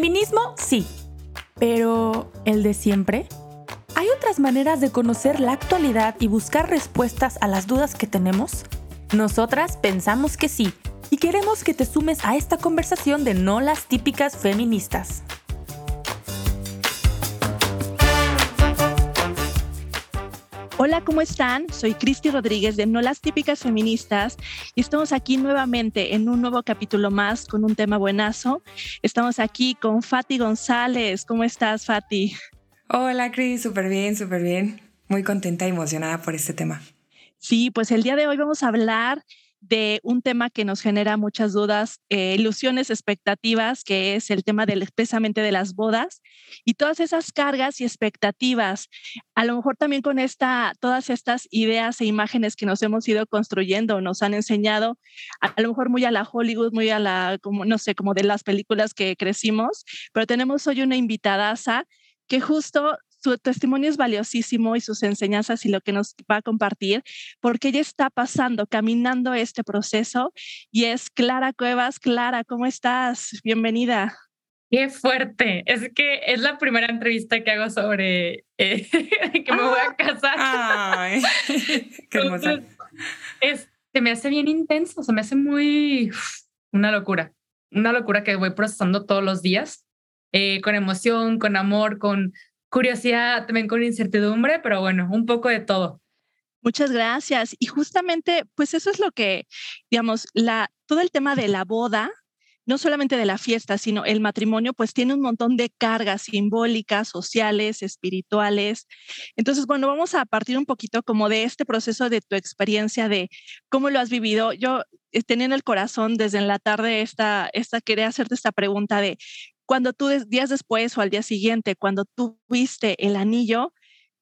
Feminismo, sí. Pero, ¿el de siempre? ¿Hay otras maneras de conocer la actualidad y buscar respuestas a las dudas que tenemos? Nosotras pensamos que sí y queremos que te sumes a esta conversación de no las típicas feministas. Hola, ¿cómo están? Soy Cristi Rodríguez de No las Típicas Feministas y estamos aquí nuevamente en un nuevo capítulo más con un tema buenazo. Estamos aquí con Fati González. ¿Cómo estás, Fati? Hola, Cris, súper bien, súper bien. Muy contenta y emocionada por este tema. Sí, pues el día de hoy vamos a hablar de un tema que nos genera muchas dudas, eh, ilusiones, expectativas, que es el tema del, expresamente de las bodas y todas esas cargas y expectativas. A lo mejor también con esta, todas estas ideas e imágenes que nos hemos ido construyendo, nos han enseñado, a, lo mejor muy a la Hollywood, muy a la, como, no sé, como de las películas que crecimos, pero tenemos hoy una invitadaza que justo su testimonio es valiosísimo y sus enseñanzas y lo que nos va a compartir, porque ella está pasando, caminando este proceso y es Clara Cuevas. Clara, ¿cómo estás? Bienvenida. Qué fuerte. Es que es la primera entrevista que hago sobre eh, que me voy a casar. Ay, qué hermosa. se me hace bien intenso, se me hace muy una locura, una locura que voy procesando todos los días, eh, con emoción, con amor, con curiosidad, también con incertidumbre, pero bueno, un poco de todo. Muchas gracias. Y justamente, pues eso es lo que, digamos, la, todo el tema de la boda, no solamente de la fiesta, sino el matrimonio, pues tiene un montón de cargas simbólicas, sociales, espirituales. Entonces, bueno, vamos a partir un poquito como de este proceso de tu experiencia, de cómo lo has vivido. Yo eh, tenía en el corazón desde en la tarde esta, esta, quería hacerte esta pregunta de cuando tú días después o al día siguiente, cuando tú viste el anillo,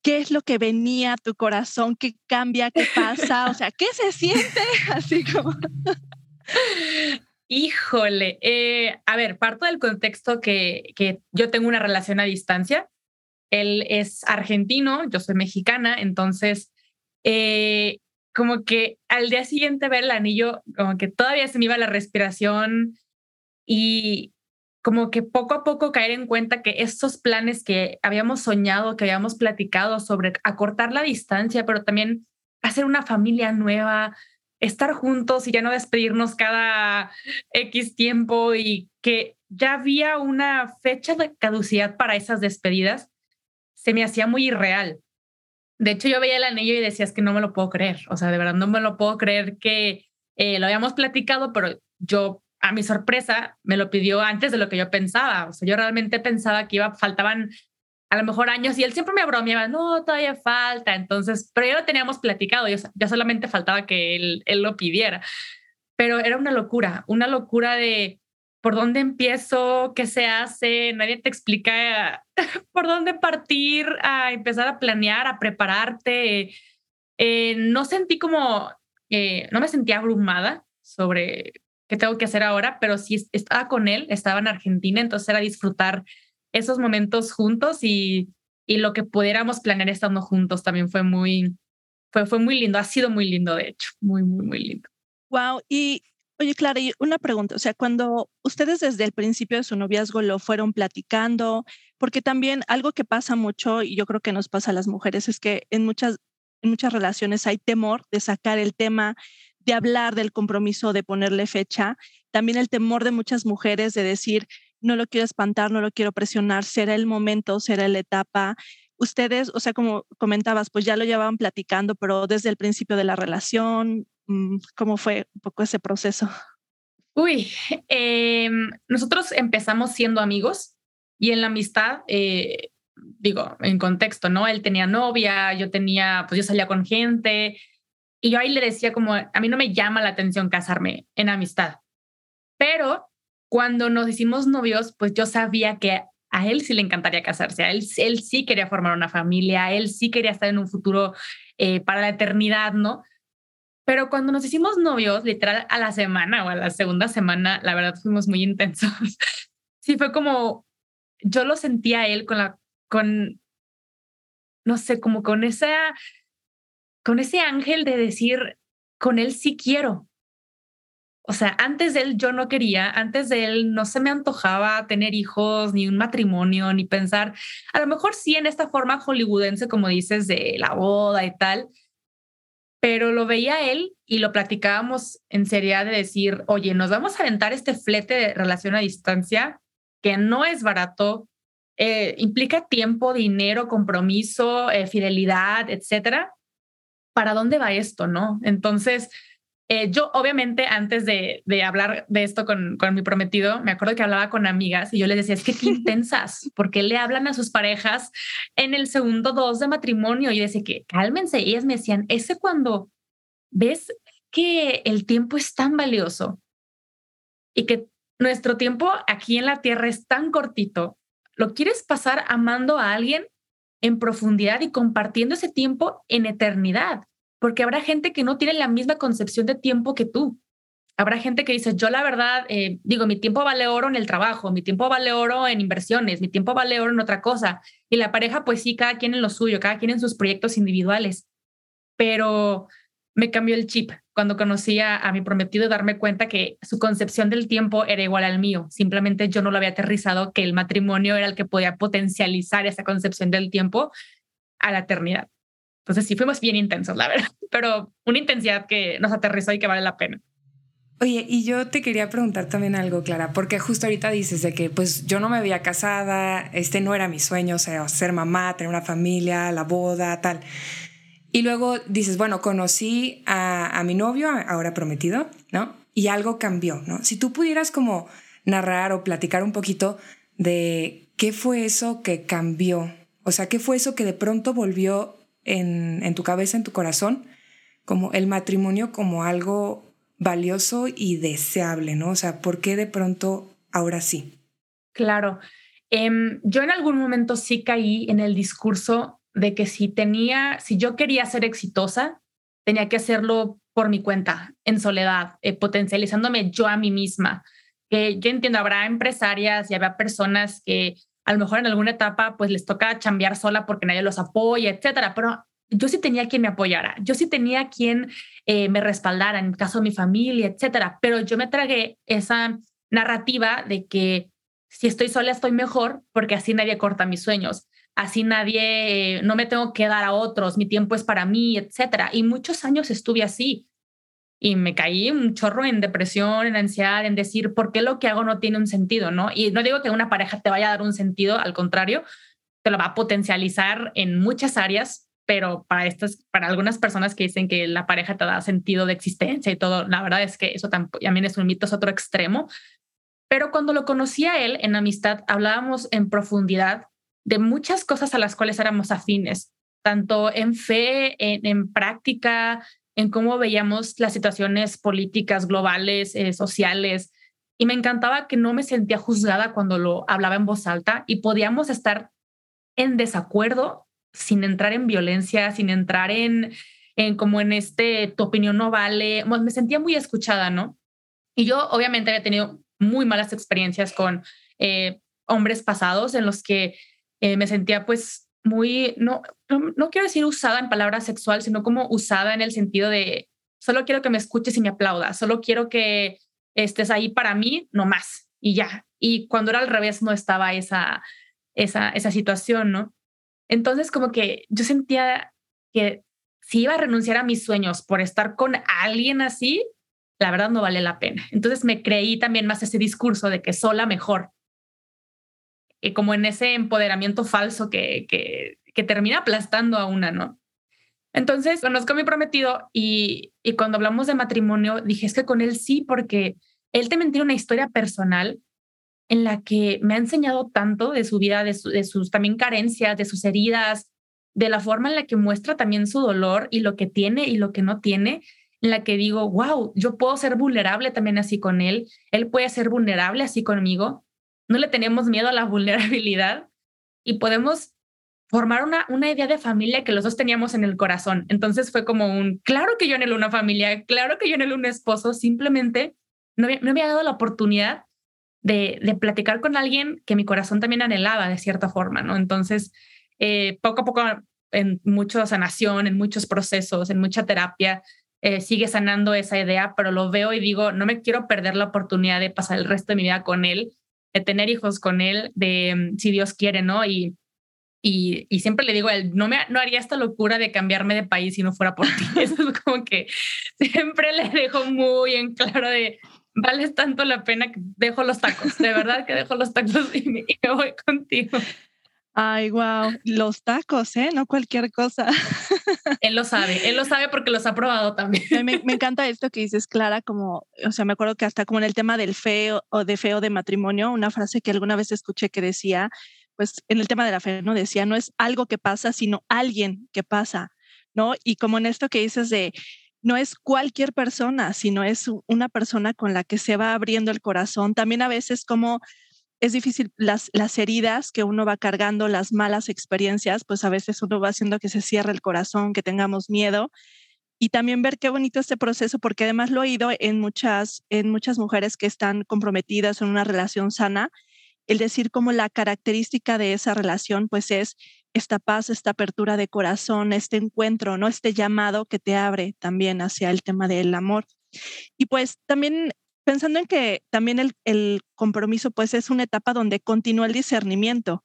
¿qué es lo que venía a tu corazón? ¿Qué cambia? ¿Qué pasa? O sea, ¿qué se siente? Así como... Híjole, eh, a ver, parto del contexto que, que yo tengo una relación a distancia. Él es argentino, yo soy mexicana, entonces eh, como que al día siguiente ver el anillo, como que todavía se me iba la respiración y, como que poco a poco caer en cuenta que estos planes que habíamos soñado, que habíamos platicado sobre acortar la distancia, pero también hacer una familia nueva, estar juntos y ya no despedirnos cada X tiempo y que ya había una fecha de caducidad para esas despedidas, se me hacía muy irreal. De hecho, yo veía el anillo y decía, es que no me lo puedo creer. O sea, de verdad no me lo puedo creer que eh, lo habíamos platicado, pero yo a mi sorpresa, me lo pidió antes de lo que yo pensaba. O sea, yo realmente pensaba que iba, faltaban a lo mejor años y él siempre me bromeaba, no, todavía falta. Entonces, pero ya lo teníamos platicado, ya solamente faltaba que él, lo pidiera. Pero era una locura, una locura de por dónde empiezo, qué se hace, nadie te explica por dónde partir, a empezar a planear, a prepararte. Eh, no sentí como, eh, no me sentía abrumada sobre qué tengo que hacer ahora, pero si estaba con él, estaba en Argentina, entonces era disfrutar esos momentos juntos y, y lo que pudiéramos planear estando juntos también fue muy, fue, fue muy lindo, ha sido muy lindo, de hecho, muy, muy, muy lindo. Wow, y oye, Clara, una pregunta, o sea, cuando ustedes desde el principio de su noviazgo lo fueron platicando, porque también algo que pasa mucho, y yo creo que nos pasa a las mujeres, es que en muchas, en muchas relaciones hay temor de sacar el tema de hablar del compromiso, de ponerle fecha, también el temor de muchas mujeres de decir, no lo quiero espantar, no lo quiero presionar, será el momento, será la etapa. Ustedes, o sea, como comentabas, pues ya lo llevaban platicando, pero desde el principio de la relación, mm, ¿cómo fue un poco ese proceso? Uy, em, nosotros empezamos siendo amigos y en la amistad, eh, digo, en contexto, ¿no? Él tenía novia, yo tenía, pues yo salía con gente, y yo ahí le decía como, a mí no me llama la atención casarme en amistad. Pero cuando nos hicimos novios, pues yo sabía que a él sí le encantaría casarse, a él, él sí quería formar una familia, a él sí quería estar en un futuro eh, para la eternidad, ¿no? Pero cuando nos hicimos novios, literal a la semana o a la segunda semana, la verdad fuimos muy intensos. sí fue como, yo lo sentía a él con la, con, no sé, como con esa con ese ángel de decir, con él sí quiero. O sea, antes de él yo no quería, antes de él no se me antojaba tener hijos, ni un matrimonio, ni pensar, a lo mejor sí en esta forma hollywoodense, como dices, de la boda y tal, pero lo veía él y lo platicábamos en seriedad de decir, oye, nos vamos a aventar este flete de relación a distancia que no es barato, eh, implica tiempo, dinero, compromiso, eh, fidelidad, etcétera. ¿Para dónde va esto, no? Entonces, eh, yo obviamente antes de, de, hablar de esto con, con mi prometido, me acuerdo que hablaba con amigas y yo les decía, es que qué intensas, porque le hablan a sus parejas en el segundo dos de matrimonio y decía que cálmense. Y ellas me decían, ese cuando ves que el tiempo es tan valioso y que nuestro tiempo aquí en la tierra es tan cortito, lo quieres pasar amando a alguien en profundidad y compartiendo ese tiempo en eternidad porque habrá gente que no tiene la misma concepción de tiempo que tú. Habrá gente que dice, yo la verdad, eh, digo, mi tiempo vale oro en el trabajo, mi tiempo vale oro en inversiones, mi tiempo vale oro en otra cosa. Y la pareja, pues sí, cada quien en lo suyo, cada quien en sus proyectos individuales. Pero me cambió el chip cuando conocí a, a mi prometido darme cuenta que su concepción del tiempo era igual al mío. Simplemente yo no lo había aterrizado, que el matrimonio era el que podía potencializar esa concepción del tiempo a la eternidad. Entonces sí fuimos bien intensos, la verdad, pero una intensidad que nos aterrizó y que vale la pena. Oye, y yo te quería preguntar también algo, Clara, porque justo ahorita dices de que pues yo no me veía casada, este no era mi sueño, o sea, ser mamá, tener una familia, la boda, tal. Y luego dices, bueno, conocí a, a mi novio, ahora prometido, ¿no? Y algo cambió, ¿no? Si tú pudieras como narrar o platicar un poquito de qué fue eso que cambió, o sea, qué fue eso que de pronto volvió en, tu cabeza, en tu corazón, como el matrimonio como algo valioso y deseable, ¿no? O sea, ¿por qué de pronto ahora sí? Claro. Em, yo en algún momento sí caí en el discurso de que si tenía, si yo quería ser exitosa, tenía que hacerlo por mi cuenta, en soledad, eh, potencializándome yo a mí misma. Que yo entiendo, habrá empresarias y habrá personas que a lo mejor en alguna etapa pues les toca chambear sola porque nadie los apoya, etcétera, pero yo sí tenía quien me apoyara, yo sí tenía quien eh, me respaldara, en el caso de mi familia, etcétera, pero yo me tragué esa narrativa de que si estoy sola estoy mejor porque así nadie corta mis sueños, así nadie, no me tengo que dar a otros, mi tiempo es para mí, etcétera. Y muchos años estuve así y me caí un chorro en depresión, en ansiedad, en decir, ¿por qué lo que hago no tiene un sentido? ¿no? Y no digo que una pareja te vaya a dar un sentido, al contrario, te lo va a potencializar en muchas áreas, pero para estas, para algunas personas que dicen que la pareja te da sentido de existencia y todo, la verdad es que eso también es un mito, es otro extremo. Pero cuando lo conocí a él en amistad, hablábamos en profundidad de muchas cosas a las cuales éramos afines, tanto en fe, en, en práctica, en cómo veíamos las situaciones políticas globales, eh, sociales, y me encantaba que no me sentía juzgada cuando lo hablaba en voz alta y podíamos estar en desacuerdo sin entrar en violencia, sin entrar en, en como en este, tu opinión no vale, me sentía muy escuchada, ¿no? Y yo obviamente había tenido muy malas experiencias con eh, hombres pasados en los que eh, me sentía pues muy, no, no, quiero decir usada en palabra sexual, sino como usada en el sentido de, solo quiero que me escuches y me aplaudas, solo quiero que estés ahí para mí, no más, y ya. Y cuando era al revés, no estaba esa, esa, esa situación, ¿no? Entonces, como que yo sentía que si iba a renunciar a mis sueños por estar con alguien así, la verdad no vale la pena. Entonces me creí también más ese discurso de que sola mejor, eh, como en ese empoderamiento falso que, termina aplastando a una, ¿no? Entonces, conozco a mi prometido y, cuando hablamos de matrimonio, dije, es que con él sí, porque él también tiene una historia personal en la que me ha enseñado tanto de su vida, de, de sus también carencias, de sus heridas, de la forma en la que muestra también su dolor y lo que tiene y lo que no tiene, en la que digo, wow, yo puedo ser vulnerable también así con él, él puede ser vulnerable así conmigo no le tenemos miedo a la vulnerabilidad y podemos formar una, una idea de familia que los dos teníamos en el corazón. Entonces fue como un, claro que yo en el una familia, claro que yo en el un esposo, simplemente no, había, no había dado la oportunidad de, de, platicar con alguien que mi corazón también anhelaba de cierta forma, ¿no? Entonces, eh, poco a poco, en mucha sanación, en muchos procesos, en mucha terapia, eh, sigue sanando esa idea, pero lo veo y digo, no me quiero perder la oportunidad de pasar el resto de mi vida con él, de tener hijos con él, de mm, si Dios quiere, ¿no? Y, y, y siempre le digo a él, no, me, no haría esta locura de cambiarme de país si no fuera por ti. Eso es como que siempre le dejo muy en claro de, vales tanto la pena que dejo los tacos, de verdad que dejo los tacos y me, y me voy contigo. Ay, wow, los tacos, ¿eh? No cualquier cosa. Él lo sabe, él lo sabe porque los ha probado también. Me, me, encanta esto que dices, Clara, como, o sea, me acuerdo que hasta como en el tema del feo o de feo de matrimonio, una frase que alguna vez escuché que decía, pues en el tema de la fe, ¿no? Decía, no es algo que pasa, sino alguien que pasa, ¿no? Y como en esto que dices de, no es cualquier persona, sino es una persona con la que se va abriendo el corazón. También a veces como es difícil las, las heridas que uno va cargando, las malas experiencias, pues a veces uno va haciendo que se cierre el corazón, que tengamos miedo. Y también ver qué bonito este proceso, porque además lo he oído en muchas, en muchas mujeres que están comprometidas en una relación sana, el decir como la característica de esa relación, pues es esta paz, esta apertura de corazón, este encuentro, ¿no? Este llamado que te abre también hacia el tema del amor. Y pues también pensando en que también el, el, compromiso pues es una etapa donde continúa el discernimiento.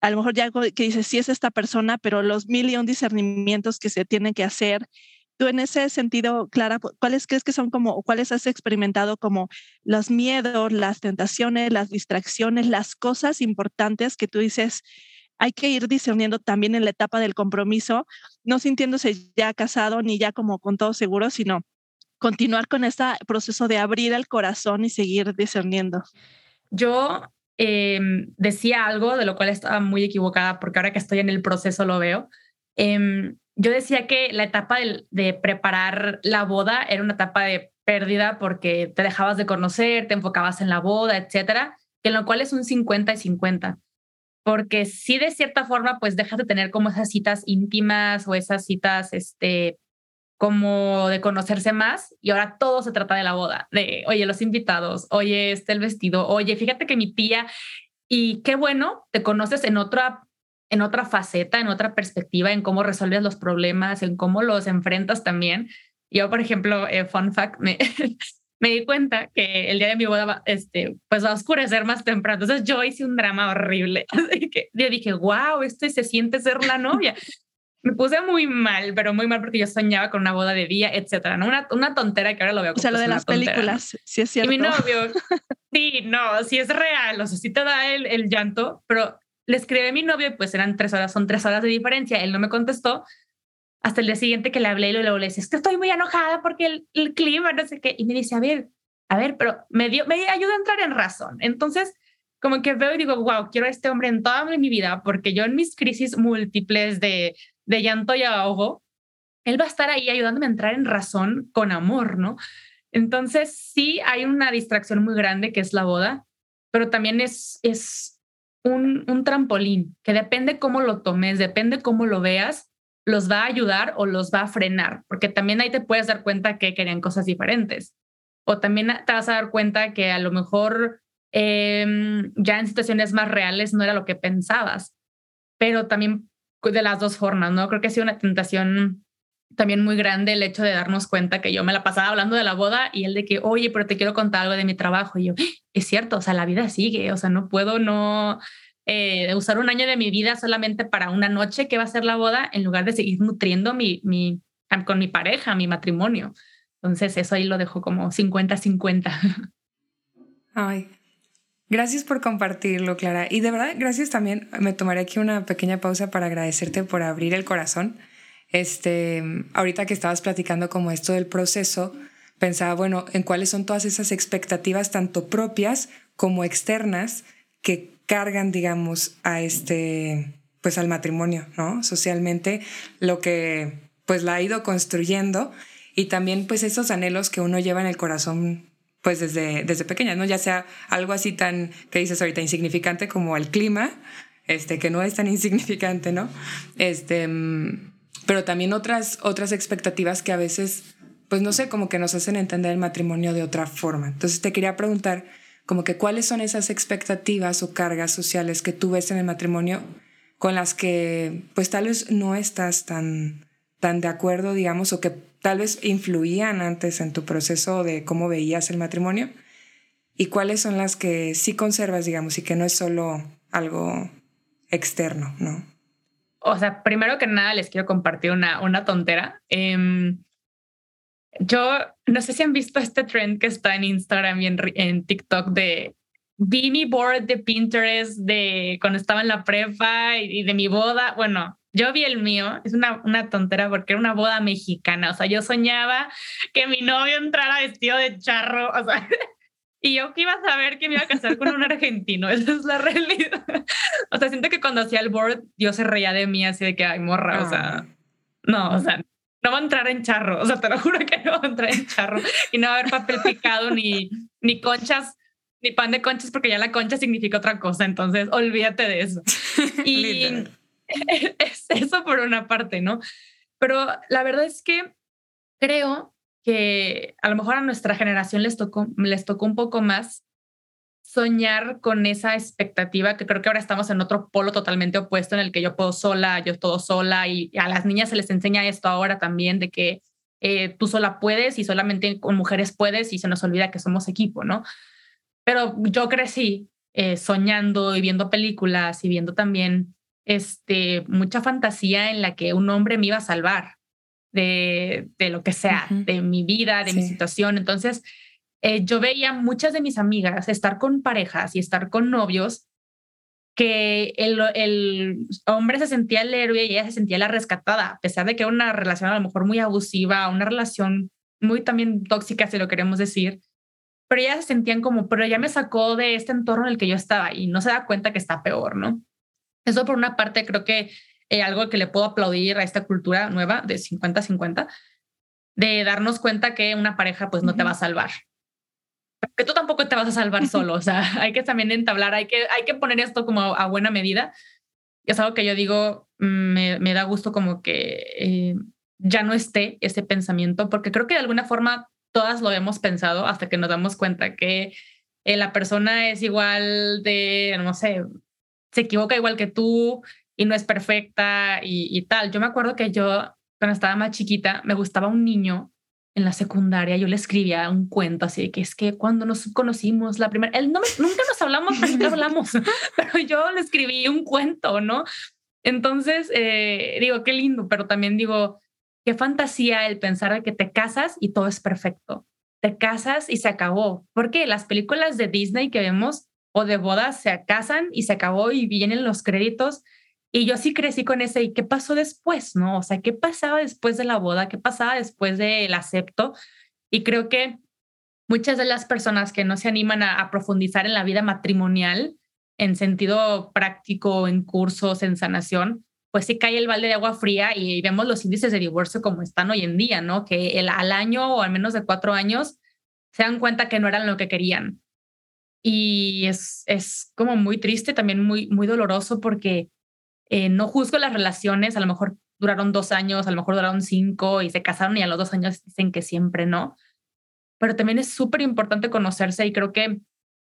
A lo mejor ya que dices, sí es esta persona, pero los mil y un discernimientos que se tienen que hacer. Tú en ese sentido, Clara, ¿cuáles crees que son como, o cuáles has experimentado como los miedos, las tentaciones, las distracciones, las cosas importantes que tú dices, hay que ir discerniendo también en la etapa del compromiso, no sintiéndose ya casado ni ya como con todo seguro, sino continuar con este proceso de abrir el corazón y seguir discerniendo? Yo eh, decía algo de lo cual estaba muy equivocada porque ahora que estoy en el proceso lo veo. Eh, yo decía que la etapa de, preparar la boda era una etapa de pérdida porque te dejabas de conocer, te enfocabas en la boda, etcétera, en lo cual es un 50 y 50. Porque sí, de cierta forma, pues dejas de tener como esas citas íntimas o esas citas este, como de conocerse más y ahora todo se trata de la boda, de, oye, los invitados, oye, este el vestido, oye, fíjate que mi tía, y qué bueno, te conoces en otra, en otra faceta, en otra perspectiva, en cómo resuelves los problemas, en cómo los enfrentas también. Yo, por ejemplo, eh, fun fact, me, me di cuenta que el día de mi boda, este, pues va a oscurecer más temprano. Entonces yo hice un drama horrible. Así que yo dije, wow, esto se siente ser la novia me puse muy mal, pero muy mal porque yo soñaba con una boda de día, etcétera, ¿no? Una, una tontera que ahora lo veo como O sea, lo de las películas, sí es cierto. Y mi novio, sí, no, sí es real, o sea, sí te da el, el llanto, pero le escribí a mi novio pues eran tres horas, son tres horas de diferencia, él no me contestó, hasta el día siguiente que le hablé y luego le dije, es que estoy muy enojada porque el, el clima, no sé qué, y me dice, a ver, a ver, pero me dio, me ayuda a entrar en razón. Entonces, como que veo y digo, wow, quiero a este hombre en toda mi vida, porque yo en mis crisis múltiples de de llanto y ahogo, él va a estar ahí ayudándome a entrar en razón con amor, ¿no? Entonces, sí hay una distracción muy grande que es la boda, pero también es, es un, un trampolín que depende cómo lo tomes, depende cómo lo veas, los va a ayudar o los va a frenar, porque también ahí te puedes dar cuenta que querían cosas diferentes. O también te vas a dar cuenta que a lo mejor eh, ya en situaciones más reales no era lo que pensabas, pero también de las dos formas, ¿no? Creo que ha sido una tentación también muy grande el hecho de darnos cuenta que yo me la pasaba hablando de la boda y el de que, oye, pero te quiero contar algo de mi trabajo. Y yo, es cierto, o sea, la vida sigue, o sea, no puedo no eh, usar un año de mi vida solamente para una noche que va a ser la boda en lugar de seguir nutriendo mi, mi, con mi pareja, mi matrimonio. Entonces, eso ahí lo dejo como 50-50. Ay, Gracias por compartirlo, Clara. Y de verdad, gracias también. Me tomaré aquí una pequeña pausa para agradecerte por abrir el corazón. Este, ahorita que estabas platicando como esto del proceso, pensaba, bueno, en cuáles son todas esas expectativas, tanto propias como externas, que cargan, digamos, a este, pues al matrimonio, ¿no? Socialmente, lo que pues la ha ido construyendo y también pues esos anhelos que uno lleva en el corazón pues desde, desde pequeña, ¿no? Ya sea algo así tan, que dices ahorita, insignificante como el clima, este, que no es tan insignificante, ¿no? Este, mm, pero también otras, otras expectativas que a veces, pues no sé, como que nos hacen entender el matrimonio de otra forma. Entonces te quería preguntar, como que cuáles son esas expectativas o cargas sociales que tú ves en el matrimonio con las que, pues tal vez no estás tan, tan de acuerdo, digamos, o que tal vez influían antes en tu proceso de cómo veías el matrimonio y cuáles son las que sí conservas, digamos, y que no es solo algo externo, ¿no? O sea, primero que nada les quiero compartir una, una tontera. Em, yo no sé si han visto este trend que está en Instagram y en, en TikTok de mi board de Pinterest de cuando estaba en la prepa y, de mi boda. Bueno, yo vi el mío, es una, una tontera porque era una boda mexicana. O sea, yo soñaba que mi novio entrara vestido de charro. O sea, y yo que iba a saber que me iba a casar con un argentino. Esa es la realidad. O sea, siento que cuando hacía el board, yo se reía de mí así de que, ay, morra, o sea, ah. no, o sea, no va a entrar en charro. O sea, te lo juro que no va a entrar en charro y no va a haber papel picado ni, ni conchas ni pan de conchas porque ya la concha significa otra cosa, entonces olvídate de eso. Y es eso por una parte, ¿no? Pero la verdad es que creo que a lo mejor a nuestra generación les tocó, les tocó un poco más soñar con esa expectativa, que creo que ahora estamos en otro polo totalmente opuesto en el que yo puedo sola, yo todo sola, y a las niñas se les enseña esto ahora también, de que eh, tú sola puedes y solamente con mujeres puedes y se nos olvida que somos equipo, ¿no? Pero yo crecí eh, soñando y viendo películas y viendo también este, mucha fantasía en la que un hombre me iba a salvar de, de lo que sea, de mi vida, de mi situación. Entonces, eh, yo veía muchas de mis amigas estar con parejas y estar con novios que el, el, hombre se sentía el héroe y ella se sentía la rescatada, a pesar de que era una relación a lo mejor muy abusiva, una relación muy también tóxica, si lo queremos decir pero ellas se sentían como, pero ya me sacó de este entorno en el que yo estaba y no se da cuenta que está peor, ¿no? Eso por una parte creo que eh, algo que le puedo aplaudir a esta cultura nueva de 50-50, de darnos cuenta que una pareja pues no te va a salvar. Que tú tampoco te vas a salvar solo, o sea, hay que también entablar, hay que, hay que poner esto como a, buena medida. Es algo que yo digo, me, me da gusto como que eh, ya no esté ese pensamiento, porque creo que de alguna forma todas lo hemos pensado hasta que nos damos cuenta que eh, la persona es igual de, no sé, se equivoca igual que tú y no es perfecta y, tal. Yo me acuerdo que yo, cuando estaba más chiquita, me gustaba un niño en la secundaria, yo le escribía un cuento así de que es que cuando nos conocimos la primera, él no nunca nos hablamos, nunca hablamos, pero yo le escribí un cuento, ¿no? Entonces, eh, digo, qué lindo, pero también digo, qué fantasía el pensar de que te casas y todo es perfecto. Te casas y se acabó. Porque las películas de Disney que vemos o de bodas se casan y se acabó y vienen los créditos. Y yo sí crecí con ese, ¿y qué pasó después? ¿No? O sea, ¿qué pasaba después de la boda? ¿Qué pasaba después del acepto? Y creo que muchas de las personas que no se animan a, a profundizar en la vida matrimonial en sentido práctico, en cursos, en sanación, pues sí cae el balde de agua fría y vemos los índices de divorcio como están hoy en día, ¿no? Que el, al año o al menos de cuatro años se dan cuenta que no eran lo que querían. Y es, es como muy triste, también muy, muy doloroso porque eh, no juzgo las relaciones, a lo mejor duraron dos años, a lo mejor duraron cinco y se casaron y a los dos años dicen que siempre no. Pero también es súper importante conocerse y creo que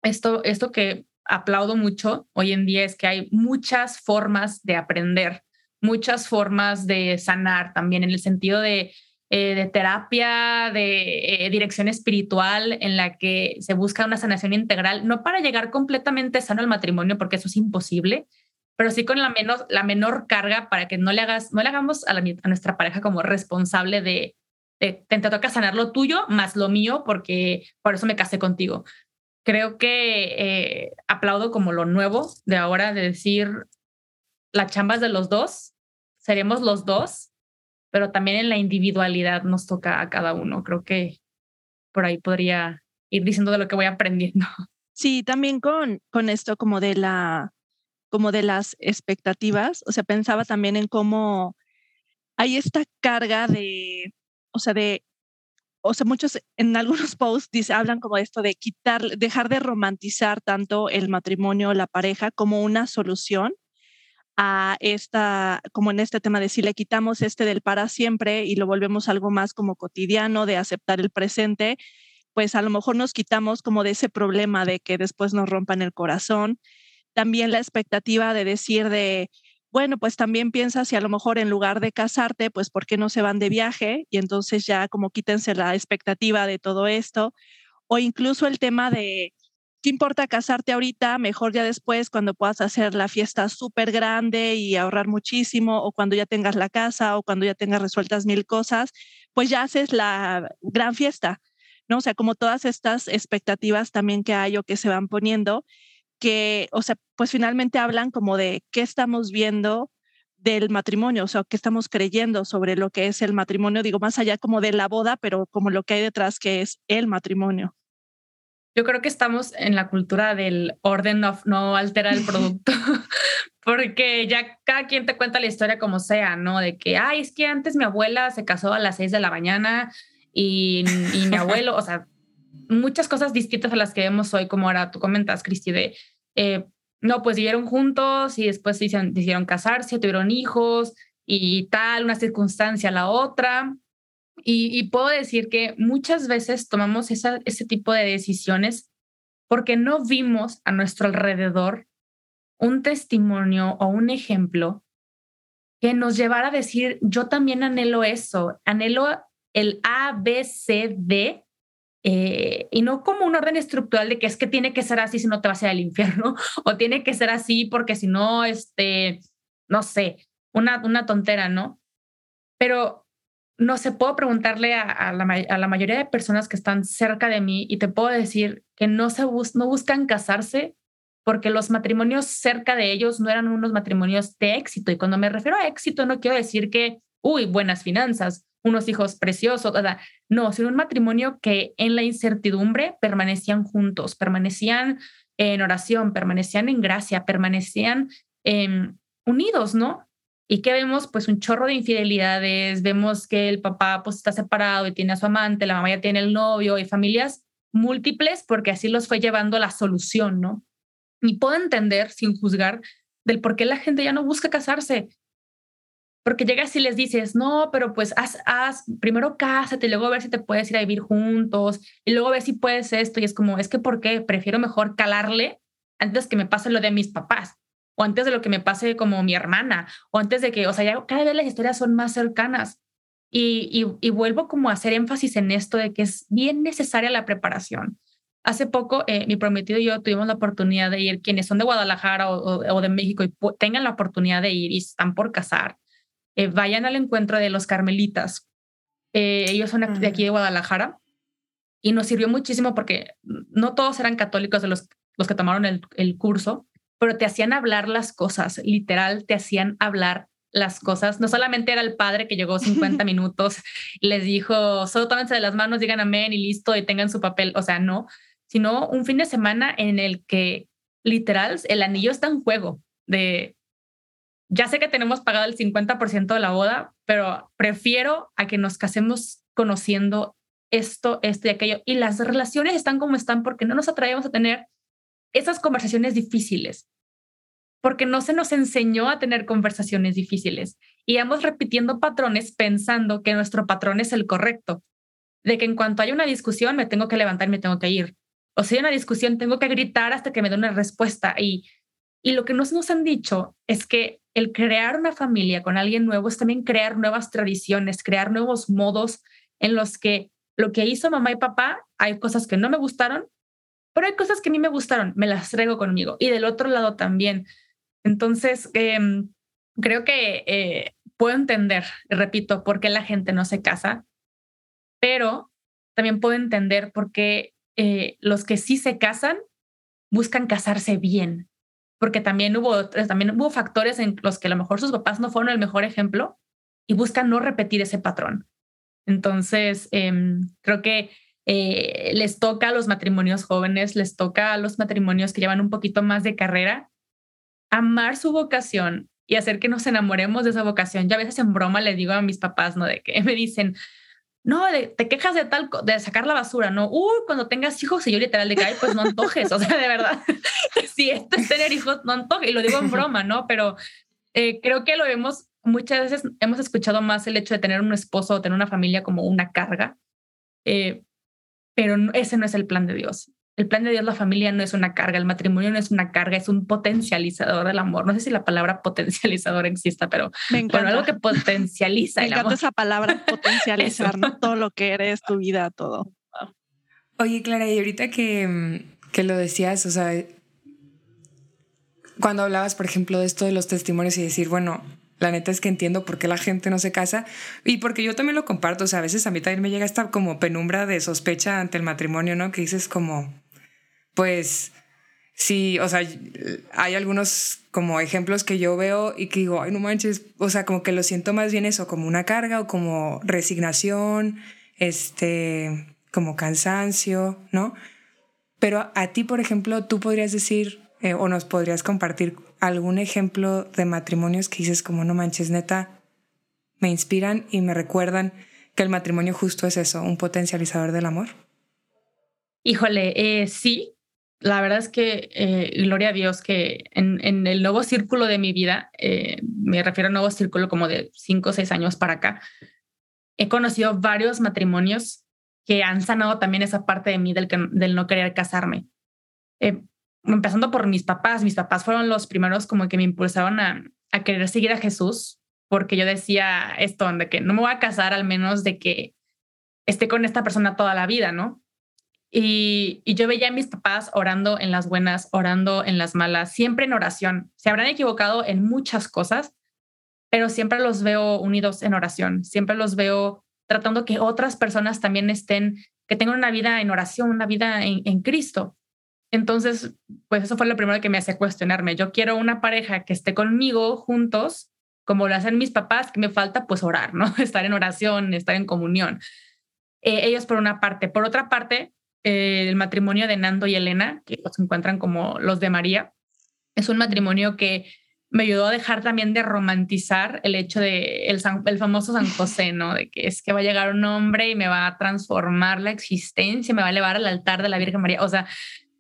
esto, esto que aplaudo mucho hoy en día es que hay muchas formas de aprender muchas formas de sanar también en el sentido de, eh, terapia, de eh, dirección espiritual, en la que se busca una sanación integral, no para llegar completamente sano al matrimonio, porque eso es imposible, pero sí con la, menos, la menor carga para que no le, hagas, no le hagamos a, nuestra pareja como responsable de, de, te, toca sanar lo tuyo más lo mío, porque por eso me casé contigo. Creo que eh, aplaudo como lo nuevo de ahora, de decir, la chamba es de los dos, seremos los dos, pero también en la individualidad nos toca a cada uno. Creo que por ahí podría ir diciendo de lo que voy aprendiendo. Sí, también con, con esto como de la como de las expectativas, o sea, pensaba también en cómo hay esta carga de, o sea, de, o sea, muchos en algunos posts dice, hablan como esto de quitar, dejar de romantizar tanto el matrimonio, la pareja, como una solución a esta, como en este tema de si le quitamos este del para siempre y lo volvemos algo más como cotidiano, de aceptar el presente, pues a lo mejor nos quitamos como de ese problema de que después nos rompan el corazón. También la expectativa de decir de, bueno, pues también piensa si a lo mejor en lugar de casarte, pues ¿por qué no se van de viaje? Y entonces ya como quítense la expectativa de todo esto. O incluso el tema de, ¿qué importa casarte ahorita? Mejor ya después cuando puedas hacer la fiesta súper grande y ahorrar muchísimo, o cuando ya tengas la casa, o cuando ya tengas resueltas mil cosas, pues ya haces la gran fiesta, ¿no? O sea, como todas estas expectativas también que hay o que se van poniendo que, o sea, pues finalmente hablan como de qué estamos viendo del matrimonio, o sea, qué estamos creyendo sobre lo que es el matrimonio, digo, más allá como de la boda, pero como lo que hay detrás que es el matrimonio. Yo creo que estamos en la cultura del orden of no altera el producto, porque ya cada quien te cuenta la historia como sea, ¿no? De que, ay, es que antes mi abuela se casó a las seis de la mañana y, y mi abuelo, o sea, muchas cosas distintas a las que vemos hoy, como ahora tú comentas, Cristi, de, eh, no, pues vivieron juntos y después decidieron casarse, tuvieron hijos y tal, una circunstancia a la otra. Y, puedo decir que muchas veces tomamos esa, ese tipo de decisiones porque no vimos a nuestro alrededor un testimonio o un ejemplo que nos llevara a decir, yo también anhelo eso, anhelo el A, B, C, D eh, y no como un orden estructural de que es que tiene que ser así si no te vas a ir al infierno, o tiene que ser así porque si no, este, no sé, una, una tontera, ¿no? Pero no sé, puedo preguntarle a, la, a, la, mayoría de personas que están cerca de mí y te puedo decir que no, se no buscan casarse porque los matrimonios cerca de ellos no eran unos matrimonios de éxito. Y cuando me refiero a éxito, no quiero decir que, uy, buenas finanzas, unos hijos preciosos, no, sino un matrimonio que en la incertidumbre permanecían juntos, permanecían en oración, permanecían en gracia, permanecían em, unidos, ¿no? ¿Y qué vemos? Pues un chorro de infidelidades, vemos que el papá pues está separado y tiene a su amante, la mamá ya tiene el novio y familias múltiples porque así los fue llevando a la solución, ¿no? Y puedo entender sin juzgar del por qué la gente ya no busca casarse, porque llegas y les dices, no, pero pues haz, haz, primero cásate, luego ver si te puedes ir a vivir juntos, y luego ver si puedes esto, y es como, es que ¿por qué? Prefiero mejor calarle antes que me pase lo de mis papás, o antes de lo que me pase como mi hermana, o antes de que, o sea, ya cada vez las historias son más cercanas. Y, y, vuelvo como a hacer énfasis en esto de que es bien necesaria la preparación. Hace poco, eh, mi prometido y yo tuvimos la oportunidad de ir, quienes son de Guadalajara o, o de México y tengan la oportunidad de ir y están por casar, eh, vayan al encuentro de los carmelitas. Eh, ellos son de aquí de Guadalajara y nos sirvió muchísimo porque no todos eran católicos de los, los que tomaron el, el curso, pero te hacían hablar las cosas, literal, te hacían hablar las cosas. No solamente era el padre que llegó 50 minutos y les dijo, solo tómense de las manos, digan amén y listo y tengan su papel. O sea, no, sino un fin de semana en el que literal el anillo está en juego de ya sé que tenemos pagado el 50% de la boda, pero prefiero a que nos casemos conociendo esto, esto y aquello. Y las relaciones están como están porque no nos atrevemos a tener esas conversaciones difíciles, porque no se nos enseñó a tener conversaciones difíciles. Y vamos repitiendo patrones pensando que nuestro patrón es el correcto, de que en cuanto hay una discusión me tengo que levantar y me tengo que ir. O si hay una discusión, tengo que gritar hasta que me dé una respuesta. Y, y lo que nos, nos han dicho es que el crear una familia con alguien nuevo es también crear nuevas tradiciones, crear nuevos modos en los que lo que hizo mamá y papá, hay cosas que no me gustaron, pero hay cosas que a mí me gustaron, me las traigo conmigo. Y del otro lado también. Entonces, em, creo que eh, puedo entender, repito, por qué la gente no se casa, pero también puedo entender por qué eh, los que sí se casan buscan casarse bien, porque también hubo, también hubo factores en los que a lo mejor sus papás no fueron el mejor ejemplo y buscan no repetir ese patrón. Entonces, em, creo que eh, les toca a los matrimonios jóvenes, les toca a los matrimonios que llevan un poquito más de carrera, amar su vocación y hacer que nos enamoremos de esa vocación. Ya a veces en broma le digo a mis papás, ¿no? De que me dicen, no, te quejas de tal, de sacar la basura, no, uy, cuando tengas hijos, y yo literal de que, pues no antojes, o sea, de verdad, si esto es tener hijos, no antojes, y lo digo en broma, ¿no? Pero eh, creo que lo vemos, muchas veces hemos escuchado más el hecho de tener un esposo o tener una familia como una carga, eh, pero ese no es el plan de Dios. El plan de Dios, la familia no es una carga, el matrimonio no es una carga, es un potencializador del amor. No sé si la palabra potencializador exista, pero Me encanta. algo que potencializa Me el encanta amor. esa palabra, potencializar, ¿no? Todo lo que eres, tu vida, todo. Oye, Clara, y ahorita que, mm, que lo decías, o sea, cuando hablabas, por ejemplo, de esto de los testimonios y decir, bueno, la neta es que entiendo por qué la gente no se casa y porque yo también lo comparto, o sea, a veces a mí también me llega esta como penumbra de sospecha ante el matrimonio, ¿no? Que dices como, pues, sí, o sea, hay algunos como ejemplos que yo veo y que digo, ay, no manches, o sea, como que lo siento más bien eso, como una carga o como resignación, este, como cansancio, ¿no? Pero a ti, por ejemplo, tú podrías decir eh, o nos podrías compartir algún ejemplo de matrimonios que dices como no manches, neta, me inspiran y me recuerdan que el matrimonio justo es eso, un potencializador del amor. Híjole, eh, sí, la verdad es que eh, gloria a Dios que en, en, el nuevo círculo de mi vida, eh, me refiero a nuevo círculo como de cinco o seis años para acá, he conocido varios matrimonios que han sanado también esa parte de mí del, del no querer casarme. Eh, empezando por mis papás, mis papás fueron los primeros como que me impulsaron a, a querer seguir a Jesús, porque yo decía esto, de que no me voy a casar al menos de que esté con esta persona toda la vida, ¿no? Y, yo veía a mis papás orando en las buenas, orando en las malas, siempre en oración. Se habrán equivocado en muchas cosas, pero siempre los veo unidos en oración, siempre los veo tratando que otras personas también estén, que tengan una vida en oración, una vida en, Cristo. Entonces, pues eso fue lo primero que me hacía cuestionarme. Yo quiero una pareja que esté conmigo juntos, como lo hacen mis papás, que me falta pues orar, ¿no? Estar en oración, estar en comunión. Eh, ellos por una parte. Por otra parte, eh, el matrimonio de Nando y Elena, que se encuentran como los de María, es un matrimonio que me ayudó a dejar también de romantizar el hecho de el, San, el, famoso San José, ¿no? De que es que va a llegar un hombre y me va a transformar la existencia, me va a elevar al altar de la Virgen María. O sea,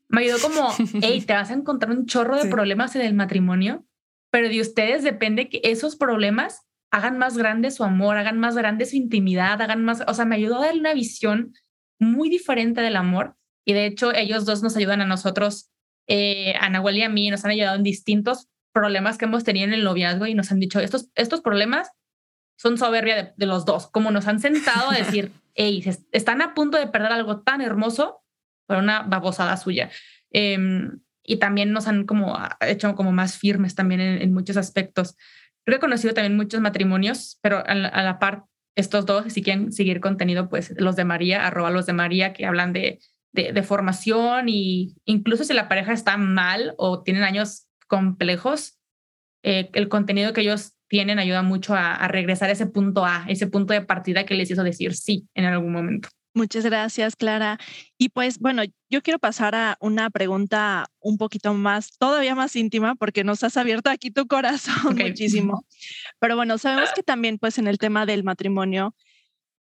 me ayudó como, hey, te vas a encontrar un chorro de sí. problemas en el matrimonio, pero de ustedes depende que esos problemas hagan más grande su amor, hagan más grande su intimidad, hagan más, o sea, me ayudó a dar una visión muy diferente del amor y de hecho ellos dos nos ayudan a nosotros, eh, a Nahuel y a mí, nos han ayudado en distintos problemas que hemos tenido en el noviazgo y nos han dicho, estos, estos problemas son soberbia de, de los dos, como nos han sentado a decir, hey, están a punto de perder algo tan hermoso por una babosada suya. Eh, y también nos han como hecho como más firmes también en, en muchos aspectos. Creo que he conocido también muchos matrimonios, pero a la, a la, par, estos dos, si quieren seguir contenido, pues los de María, arroba los de María, que hablan de, de, formación y incluso si la pareja está mal o tienen años complejos, eh, el contenido que ellos tienen ayuda mucho a, a regresar a ese punto A, ese punto de partida que les hizo decir sí en algún momento. Muchas gracias, Clara. Y pues bueno, yo quiero pasar a una pregunta un poquito más, todavía más íntima, porque nos has abierto aquí tu corazón okay. muchísimo. Pero bueno, sabemos que también pues en el tema del matrimonio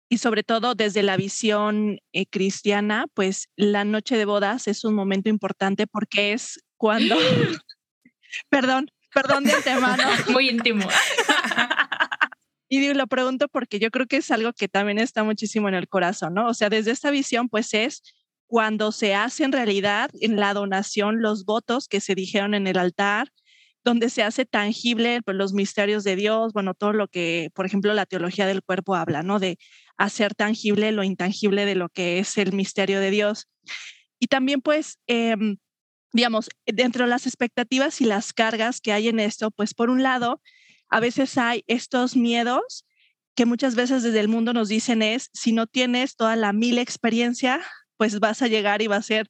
y sobre todo desde la visión eh, cristiana, pues la noche de bodas es un momento importante porque es cuando, perdón, perdón de antemano. Muy íntimo. Y lo pregunto porque yo creo que es algo que también está muchísimo en el corazón, ¿no? O sea, desde esta visión, pues es cuando se hace en realidad en la donación los votos que se dijeron en el altar, donde se hace tangible pues, los misterios de Dios, bueno, todo lo que, por ejemplo, la teología del cuerpo habla, ¿no? De hacer tangible lo intangible de lo que es el misterio de Dios. Y también, pues, eh, digamos, dentro de las expectativas y las cargas que hay en esto, pues, por un lado, a veces hay estos miedos que muchas veces desde el mundo nos dicen es, si no tienes toda la mil experiencia, pues vas a llegar y va a ser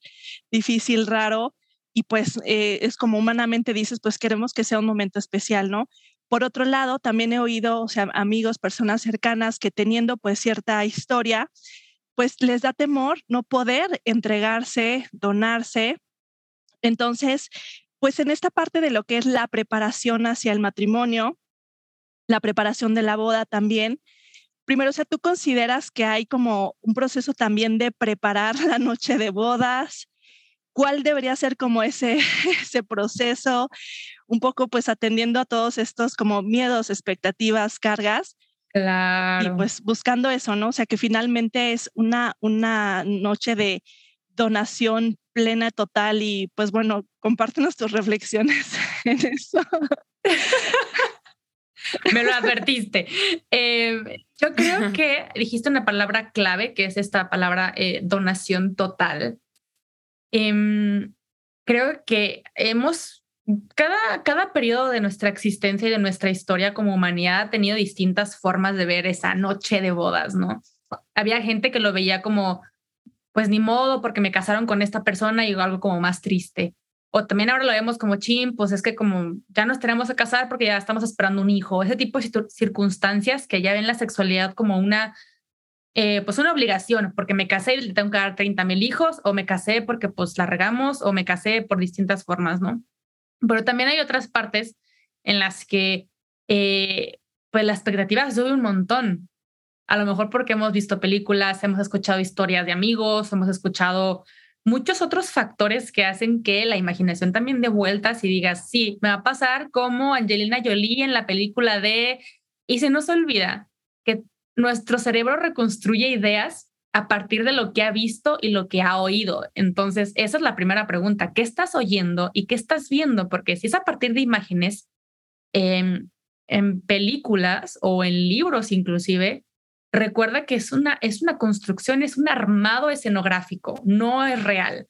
difícil, raro, y pues eh, es como humanamente dices, pues queremos que sea un momento especial, ¿no? Por otro lado, también he oído, o sea, amigos, personas cercanas que teniendo pues cierta historia, pues les da temor no poder entregarse, donarse. Entonces, pues en esta parte de lo que es la preparación hacia el matrimonio, la preparación de la boda también. Primero, o sea, ¿tú consideras que hay como un proceso también de preparar la noche de bodas? ¿Cuál debería ser como ese, ese proceso? Un poco pues atendiendo a todos estos como miedos, expectativas, cargas. Claro. Y pues buscando eso, ¿no? O sea, que finalmente es una, una noche de donación plena, total y pues bueno, compártenos tus reflexiones en eso. Me lo advertiste. Em, yo creo que dijiste una palabra clave, que es esta palabra eh, donación total. Em, creo que hemos, cada, cada periodo de nuestra existencia y de nuestra historia como humanidad ha tenido distintas formas de ver esa noche de bodas, ¿no? Había gente que lo veía como, pues ni modo, porque me casaron con esta persona y algo como más triste. O también ahora lo vemos como chin, pues es que como ya nos tenemos que casar porque ya estamos esperando un hijo. Ese tipo de circunstancias que ya ven la sexualidad como una, eh, pues una obligación, porque me casé y le tengo que dar 30 mil hijos, o me casé porque pues la regamos, o me casé por distintas formas, ¿no? Pero también hay otras partes en las que eh, pues la expectativa sube un montón. A lo mejor porque hemos visto películas, hemos escuchado historias de amigos, hemos escuchado muchos otros factores que hacen que la imaginación también dé vueltas y digas, sí, me va a pasar como Angelina Jolie en la película de... Y se nos olvida que nuestro cerebro reconstruye ideas a partir de lo que ha visto y lo que ha oído. Entonces, esa es la primera pregunta. ¿Qué estás oyendo y qué estás viendo? Porque si es a partir de imágenes en películas o en libros inclusive, recuerda que es una, es una construcción, es un armado escenográfico, no es real.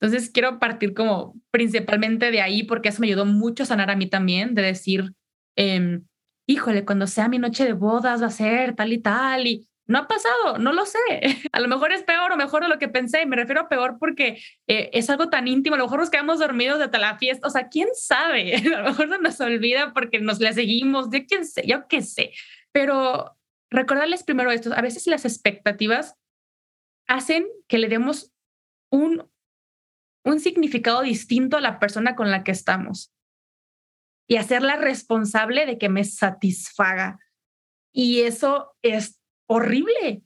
Entonces quiero partir como principalmente de ahí porque eso me ayudó mucho a sanar a mí también, de decir, em, híjole, cuando sea mi noche de bodas va a ser tal y tal y no ha pasado, no lo sé. A lo mejor es peor o mejor de lo que pensé. Me refiero a peor porque eh, es algo tan íntimo. A lo mejor nos quedamos dormidos de la fiesta. O sea, quién sabe. A lo mejor se nos olvida porque nos le seguimos. Yo quién sé, yo qué sé. Pero recordarles primero esto, a veces las expectativas hacen que le demos un, un significado distinto a la persona con la que estamos y hacerla responsable de que me satisfaga. Y eso es horrible.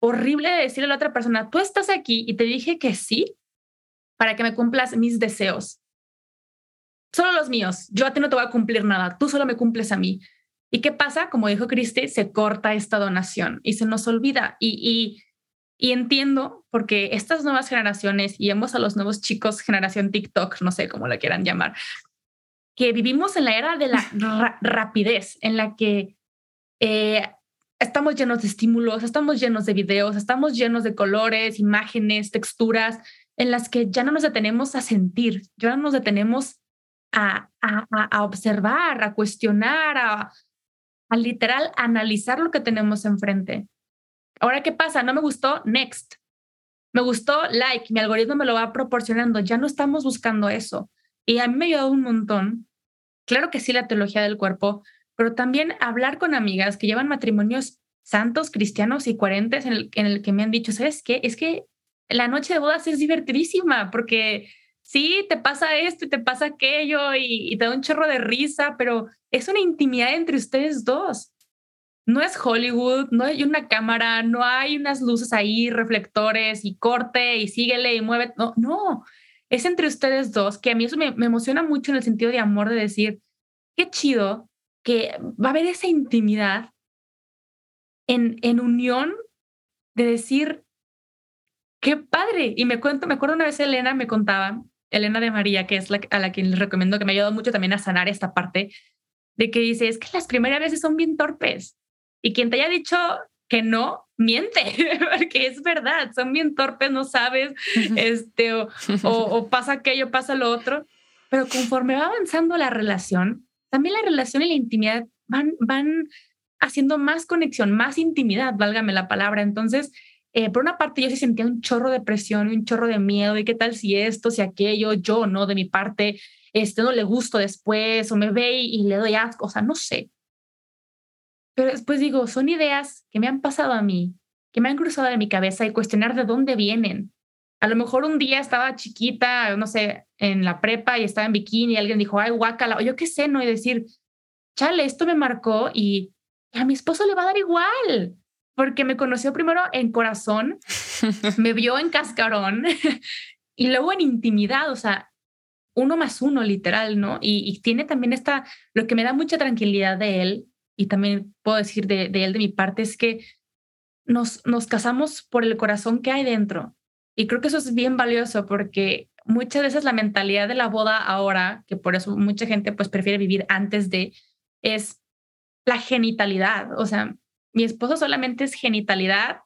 Horrible decirle a la otra persona, tú estás aquí y te dije que sí para que me cumplas mis deseos. Solo los míos. Yo a ti no te voy a cumplir nada. Tú solo me cumples a mí. ¿Y qué pasa? Como dijo Cristi, se corta esta donación y se nos olvida. Y, y, entiendo porque estas nuevas generaciones, y vemos a los nuevos chicos, generación TikTok, no sé cómo la quieran llamar, que vivimos en la era de la rapidez, en la que eh, estamos llenos de estímulos, estamos llenos de videos, estamos llenos de colores, imágenes, texturas, en las que ya no nos detenemos a sentir, ya no nos detenemos a, a, a observar, a cuestionar, a, al literal analizar lo que tenemos enfrente. Ahora, ¿qué pasa? No me gustó, next. Me gustó, like, mi algoritmo me lo va proporcionando. Ya no estamos buscando eso. Y a mí me ha ayudado un montón. Claro que sí, la teología del cuerpo, pero también hablar con amigas que llevan matrimonios santos, cristianos y coherentes en el, en el que me han dicho, ¿sabes qué? Es que la noche de bodas es divertidísima porque sí, te pasa esto y te pasa aquello y, te da un chorro de risa, pero es una intimidad entre ustedes dos. No es Hollywood, no hay una cámara, no hay unas luces ahí, reflectores y corte y síguele y mueve. No, no, es entre ustedes dos, que a mí eso me, emociona mucho en el sentido de amor, de decir, qué chido que va a haber esa intimidad en, en unión de decir, qué padre. Y me cuento, me acuerdo una vez Elena me contaba Elena de María, que es la, a la que les recomiendo, que me ha ayudado mucho también a sanar esta parte, de que dice, es que las primeras veces son bien torpes. Y quien te haya dicho que no, miente, porque es verdad, son bien torpes, no sabes, este, o, o, pasa aquello, pasa lo otro. Pero conforme va avanzando la relación, también la relación y la intimidad van, van haciendo más conexión, más intimidad, válgame la palabra. Entonces, eh, por una parte yo sí sentía un chorro de presión y un chorro de miedo y qué tal si esto, si aquello, yo, ¿no? De mi parte, este, no le gusto después o me ve y, le doy asco, o sea, no sé. Pero después digo, son ideas que me han pasado a mí, que me han cruzado en mi cabeza y cuestionar de dónde vienen. A lo mejor un día estaba chiquita, no sé, en la prepa y estaba en bikini y alguien dijo, ay, guácala, o yo qué sé, ¿no? Y decir, chale, esto me marcó y a mi esposo le va a dar igual porque me conoció primero en corazón, me vio en cascarón y luego en intimidad, o sea, uno más uno, literal, ¿no? Y, tiene también esta, lo que me da mucha tranquilidad de él, y también puedo decir de, él de mi parte, es que nos, nos casamos por el corazón que hay dentro. Y creo que eso es bien valioso porque muchas veces la mentalidad de la boda ahora, que por eso mucha gente pues prefiere vivir antes de, es la genitalidad. O sea, mi esposo solamente es genitalidad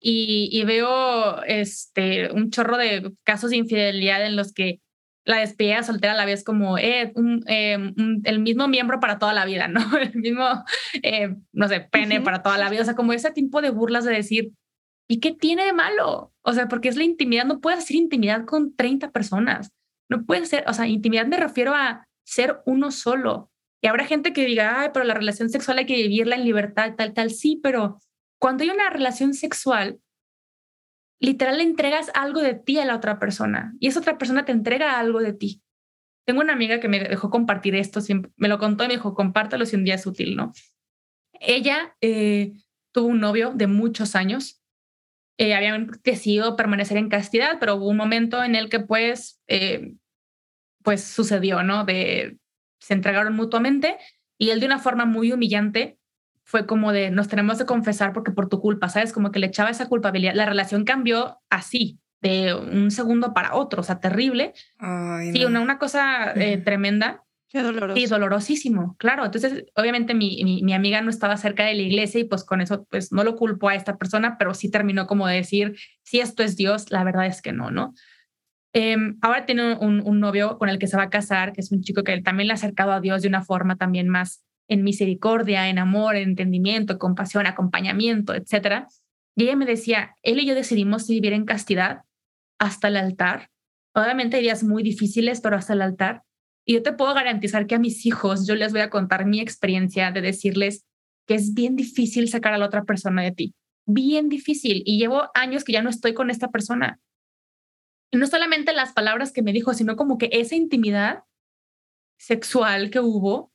y, y veo este, un chorro de casos de infidelidad en los que la despedida soltera a la vez como eh, eh, el mismo miembro para toda la vida, ¿no? El mismo, eh, no sé, pene para toda la vida. O sea, como ese tipo de burlas de decir, ¿y qué tiene de malo? O sea, porque es la intimidad, no puedes hacer intimidad con 30 personas. No puede ser, o sea, intimidad me refiero a ser uno solo. Y habrá gente que diga, ay, pero la relación sexual hay que vivirla en libertad, tal, tal. Sí, pero cuando hay una relación sexual, literal entregas algo de ti a la otra persona y esa otra persona te entrega algo de ti. Tengo una amiga que me dejó compartir esto, me lo contó y me dijo, compártelo si un día es útil, ¿no? Ella eh, tuvo un novio de muchos años, eh, habían decidido permanecer en castidad, pero hubo un momento en el que pues, eh, pues sucedió, ¿no? De, se entregaron mutuamente y él de una forma muy humillante fue como de nos tenemos que confesar porque por tu culpa, ¿sabes? Como que le echaba esa culpabilidad. La relación cambió así, de un segundo para otro, o sea, terrible. sí, una, una cosa eh, tremenda. Qué doloroso. Sí, dolorosísimo, claro. Entonces, obviamente mi, mi, mi, amiga no estaba cerca de la iglesia y pues con eso, pues no lo culpo a esta persona, pero sí terminó como de decir, si esto es Dios, la verdad es que no, ¿no? Em, ahora tiene un, un, novio con el que se va a casar, que es un chico que también le ha acercado a Dios de una forma también más en misericordia, en amor, en entendimiento, compasión, acompañamiento, etc. Y ella me decía, él y yo decidimos vivir en castidad hasta el altar. Obviamente hay días muy difíciles, pero hasta el altar. Y yo te puedo garantizar que a mis hijos yo les voy a contar mi experiencia de decirles que es bien difícil sacar a la otra persona de ti. Bien difícil. Y llevo años que ya no estoy con esta persona. No solamente las palabras que me dijo, sino como que esa intimidad sexual que hubo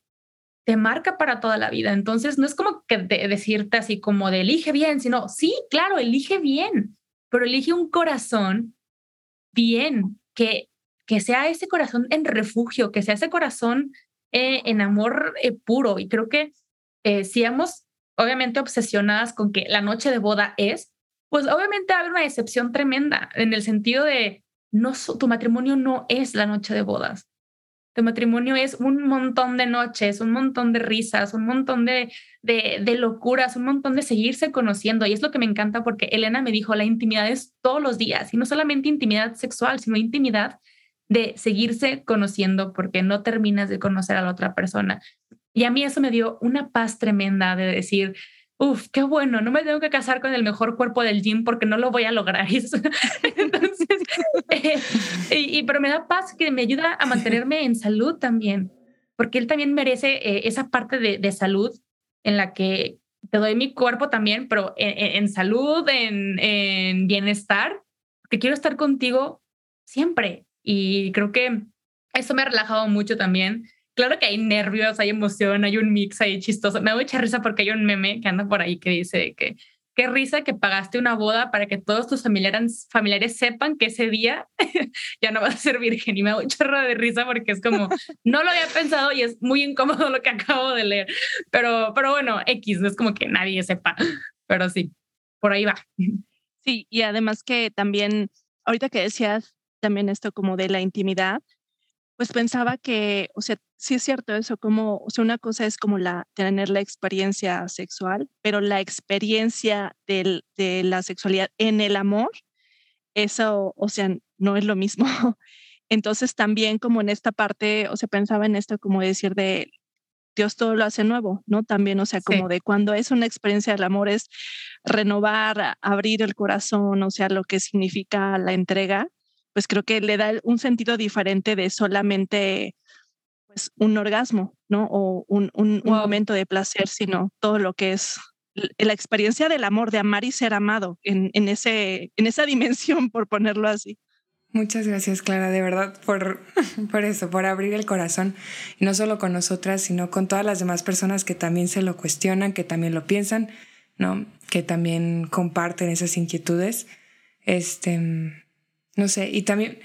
te marca para toda la vida. Entonces, no es como que decirte así como de elige bien, sino sí, claro, elige bien, pero elige un corazón bien, que, que sea ese corazón en refugio, que sea ese corazón eh, en amor eh, puro. Y creo que eh, si hemos, obviamente, obsesionadas con que la noche de boda es, pues obviamente va a haber una decepción tremenda en el sentido de, tu matrimonio no es la noche de bodas tu matrimonio es un montón de noches, un montón de risas, un montón de, de, de, locuras, un montón de seguirse conociendo. Y es lo que me encanta porque Elena me dijo, la intimidad es todos los días y no solamente intimidad sexual, sino intimidad de seguirse conociendo porque no terminas de conocer a la otra persona. Y a mí eso me dio una paz tremenda de decir, uf, qué bueno, no me tengo que casar con el mejor cuerpo del gym porque no lo voy a lograr. Entonces, eh, y, pero me da paz que me ayuda a mantenerme en salud también, porque él también merece eh, esa parte de, de, salud en la que te doy mi cuerpo también, pero en, en salud, en, en bienestar, que quiero estar contigo siempre. Y creo que eso me ha relajado mucho también claro que hay nervios, hay emoción, hay un mix ahí chistoso. Me da mucha risa porque hay un meme que anda por ahí que dice que qué risa que pagaste una boda para que todos tus familiares, familiares sepan que ese día ya no vas a ser virgen. Y me da un chorro de risa porque es como, no lo había pensado y es muy incómodo lo que acabo de leer. Pero, pero bueno, X, no es como que nadie sepa, pero sí, por ahí va. Sí, y además que también, ahorita que decías también esto como de la intimidad, pues pensaba que, o sea, sí es cierto eso, como, o sea, una cosa es como la, tener la experiencia sexual, pero la experiencia del, de la sexualidad en el amor, eso, o sea, no es lo mismo. Entonces también como en esta parte, o sea, pensaba en esto como decir de Dios todo lo hace nuevo, ¿no? También, o sea, como de cuando es una experiencia del amor es renovar, abrir el corazón, o sea, lo que significa la entrega pues creo que le da un sentido diferente de solamente pues, un orgasmo, ¿no? O un, un, momento de placer, sino todo lo que es la experiencia del amor, de amar y ser amado en, en, ese, en esa dimensión, por ponerlo así. Muchas gracias, Clara, de verdad, por, por eso, por abrir el corazón, y no solo con nosotras, sino con todas las demás personas que también se lo cuestionan, que también lo piensan, ¿no? Que también comparten esas inquietudes. Este, no sé, y también,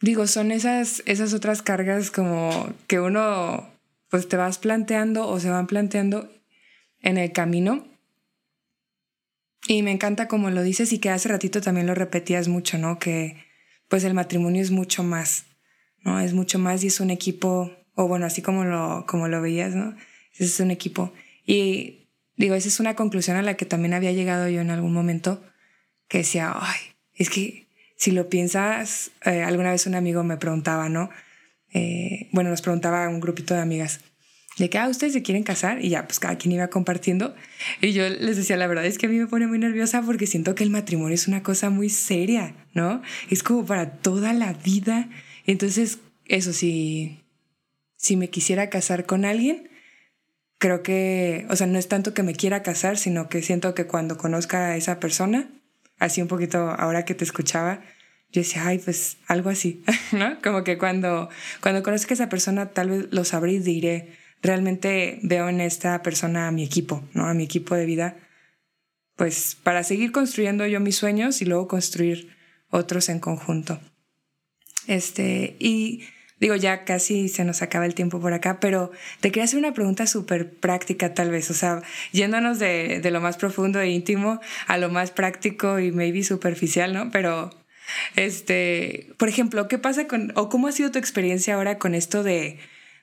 digo, son esas, esas otras cargas como que uno pues te vas planteando o se van planteando en el camino. Y me encanta como lo dices y que hace ratito también lo repetías mucho, ¿no? Que pues el matrimonio es mucho más, ¿no? Es mucho más y es un equipo, o bueno, así como lo, como lo veías, ¿no? Es un equipo. Y digo, esa es una conclusión a la que también había llegado yo en algún momento, que decía, ay, es que si lo piensas, eh, alguna vez un amigo me preguntaba, ¿no? Eh, bueno, nos preguntaba un grupito de amigas, de que, ah, ustedes se quieren casar y ya, pues cada quien iba compartiendo. Y yo les decía, la verdad es que a mí me pone muy nerviosa porque siento que el matrimonio es una cosa muy seria, ¿no? Es como para toda la vida. Entonces, eso sí, si me quisiera casar con alguien, creo que, o sea, no es tanto que me quiera casar, sino que siento que cuando conozca a esa persona, así un poquito ahora que te escuchaba, yo decía, ay, pues algo así, ¿no? Como que cuando, cuando conozca a esa persona, tal vez lo sabré y diré, realmente veo en esta persona a mi equipo, ¿no? A mi equipo de vida, pues para seguir construyendo yo mis sueños y luego construir otros en conjunto. Este, y digo, ya casi se nos acaba el tiempo por acá, pero te quería hacer una pregunta súper práctica tal vez, o sea, yéndonos de, lo más profundo e íntimo a lo más práctico y maybe superficial, ¿no? Pero, este, por ejemplo, ¿qué pasa con, o cómo ha sido tu experiencia ahora con esto de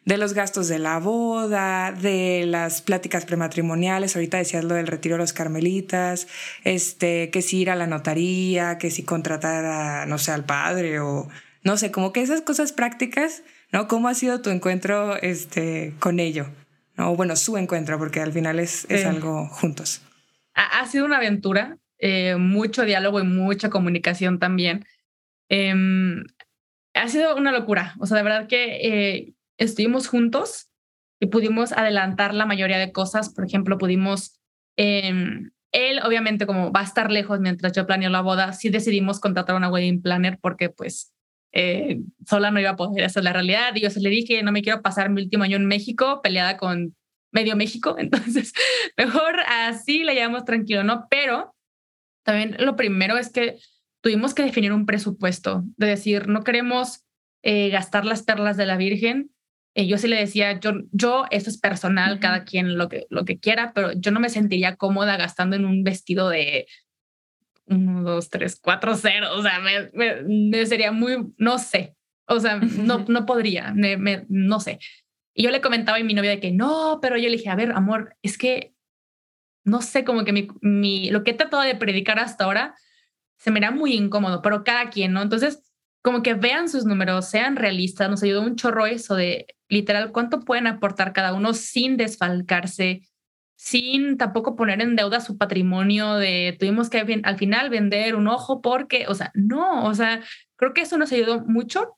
de los gastos de la boda, de las pláticas prematrimoniales, ahorita decías lo del retiro de los carmelitas, este, que si ir a la notaría, que si contratar a, no sé, al padre o no sé, como que esas cosas prácticas, ¿no? ¿Cómo ha sido tu encuentro este, con ello? ¿No? Bueno, su encuentro, porque al final es, es algo juntos. Ha, sido una aventura, eh, mucho diálogo y mucha comunicación también. Em, ha sido una locura, o sea, de verdad que eh, estuvimos juntos y pudimos adelantar la mayoría de cosas. Por ejemplo, pudimos, em, él obviamente como va a estar lejos mientras yo planeo la boda, sí decidimos contratar una wedding planner porque pues eh, sola no iba a poder hacer la realidad. Y yo se le dije, no me quiero pasar mi último año en México peleada con medio México, entonces mejor así le llevamos tranquilo, ¿no? Pero también lo primero es que tuvimos que definir un presupuesto, de decir, no queremos eh, gastar las perlas de la Virgen, eh, yo sí le decía, yo, yo, eso es personal, cada quien lo que, lo que quiera, pero yo no me sentiría cómoda gastando en un vestido de uno, dos, tres, cuatro, cero. O sea, me, me, sería muy, no sé. O sea, no, no podría, me, no sé. Y yo le comentaba a mi novia de que no, pero yo le dije, a ver, amor, es que no sé, como que mi, mi, lo que he tratado de predicar hasta ahora se me era muy incómodo, pero cada quien, ¿no? Entonces, como que vean sus números, sean realistas, nos ayudó un chorro eso de literal cuánto pueden aportar cada uno sin desfalcarse, sin tampoco poner en deuda su patrimonio de tuvimos que al final vender un ojo porque, o sea, no, o sea, creo que eso nos ayudó mucho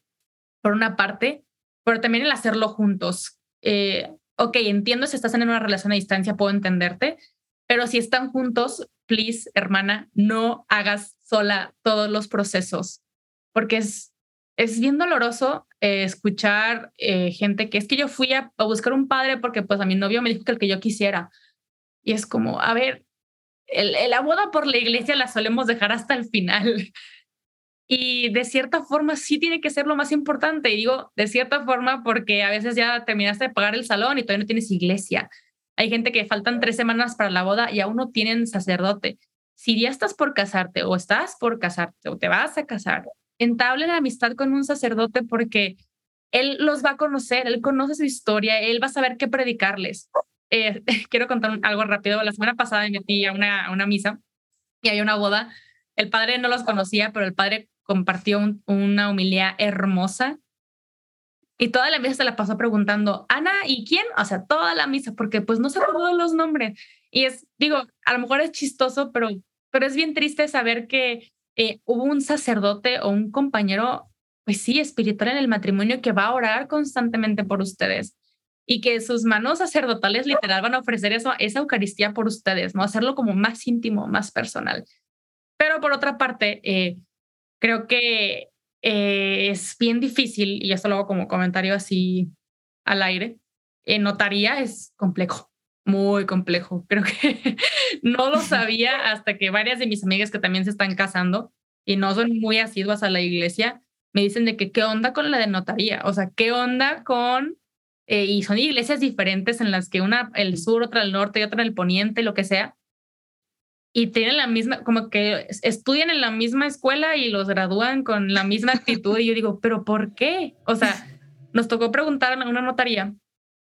por una parte, pero también el hacerlo juntos. Eh, ok, entiendo si estás en una relación a distancia, puedo entenderte, pero si están juntos, please, hermana, no hagas sola todos los procesos porque es, es bien doloroso eh, escuchar eh, gente que es que yo fui a, buscar un padre porque pues a mi novio me dijo que el que yo quisiera. Y es como, a ver, el, la boda por la iglesia la solemos dejar hasta el final. Y de cierta forma sí tiene que ser lo más importante. Y digo, de cierta forma, porque a veces ya terminaste de pagar el salón y todavía no tienes iglesia. Hay gente que faltan tres semanas para la boda y aún no tienen sacerdote. Si ya estás por casarte o estás por casarte o te vas a casar entablen amistad con un sacerdote porque él los va a conocer, él conoce su historia, él va a saber qué predicarles. Eh, quiero contar algo rápido. La semana pasada me metí a una, una misa y había una boda. El padre no los conocía, pero el padre compartió una humildad hermosa. Y toda la misa se la pasó preguntando, Ana, ¿y quién? O sea, toda la misa, porque pues no se acordó los nombres. Y es, digo, a lo mejor es chistoso, pero, pero es bien triste saber que eh, hubo un sacerdote o un compañero, pues sí, espiritual en el matrimonio que va a orar constantemente por ustedes y que sus manos sacerdotales literal van a ofrecer eso, esa Eucaristía por ustedes, ¿no? Hacerlo como más íntimo, más personal. Pero por otra parte, eh, creo que eh, es bien difícil, y esto lo hago como comentario así al aire, notaría es complejo muy complejo. Creo que no lo sabía hasta que varias de mis amigas que también se están casando y no son muy asiduas a la iglesia, me dicen de que qué onda con la de notaría, o sea, qué onda con, eh, y son iglesias diferentes en las que una el sur, otra el norte y otra el poniente, lo que sea. y tienen la misma, como que estudian en la misma escuela y los gradúan con la misma actitud. y yo digo, ¿pero por qué? O sea, nos tocó preguntar a una notaría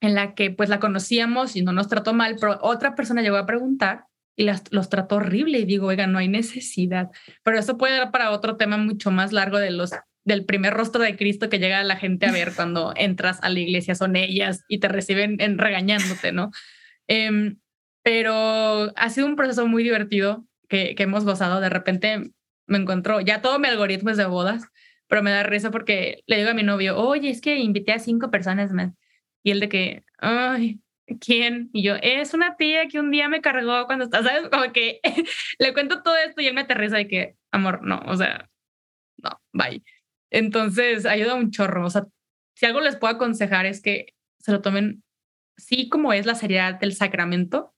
en la que pues la conocíamos y no nos trató mal, pero otra persona llegó a preguntar y las, los trató horrible y digo, oiga, no hay necesidad. Pero eso puede dar para otro tema mucho más largo de los del primer rostro de Cristo que llega la gente a ver cuando entras a la iglesia, son ellas y te reciben en, regañándote, ¿no? Em, pero ha sido un proceso muy divertido que, que hemos gozado. De repente me encontró, ya todo mi algoritmo es de bodas, pero me da risa porque le digo a mi novio, oye, es que invité a cinco personas más. Y él de que, ay, ¿quién? Y yo, es una tía que un día me cargó cuando estás, ¿sabes? Como que le cuento todo esto y él me aterriza de que, amor, no, o sea, no, bye. Entonces, ayuda un chorro. O sea, si algo les puedo aconsejar es que se lo tomen, sí, como es la seriedad del sacramento,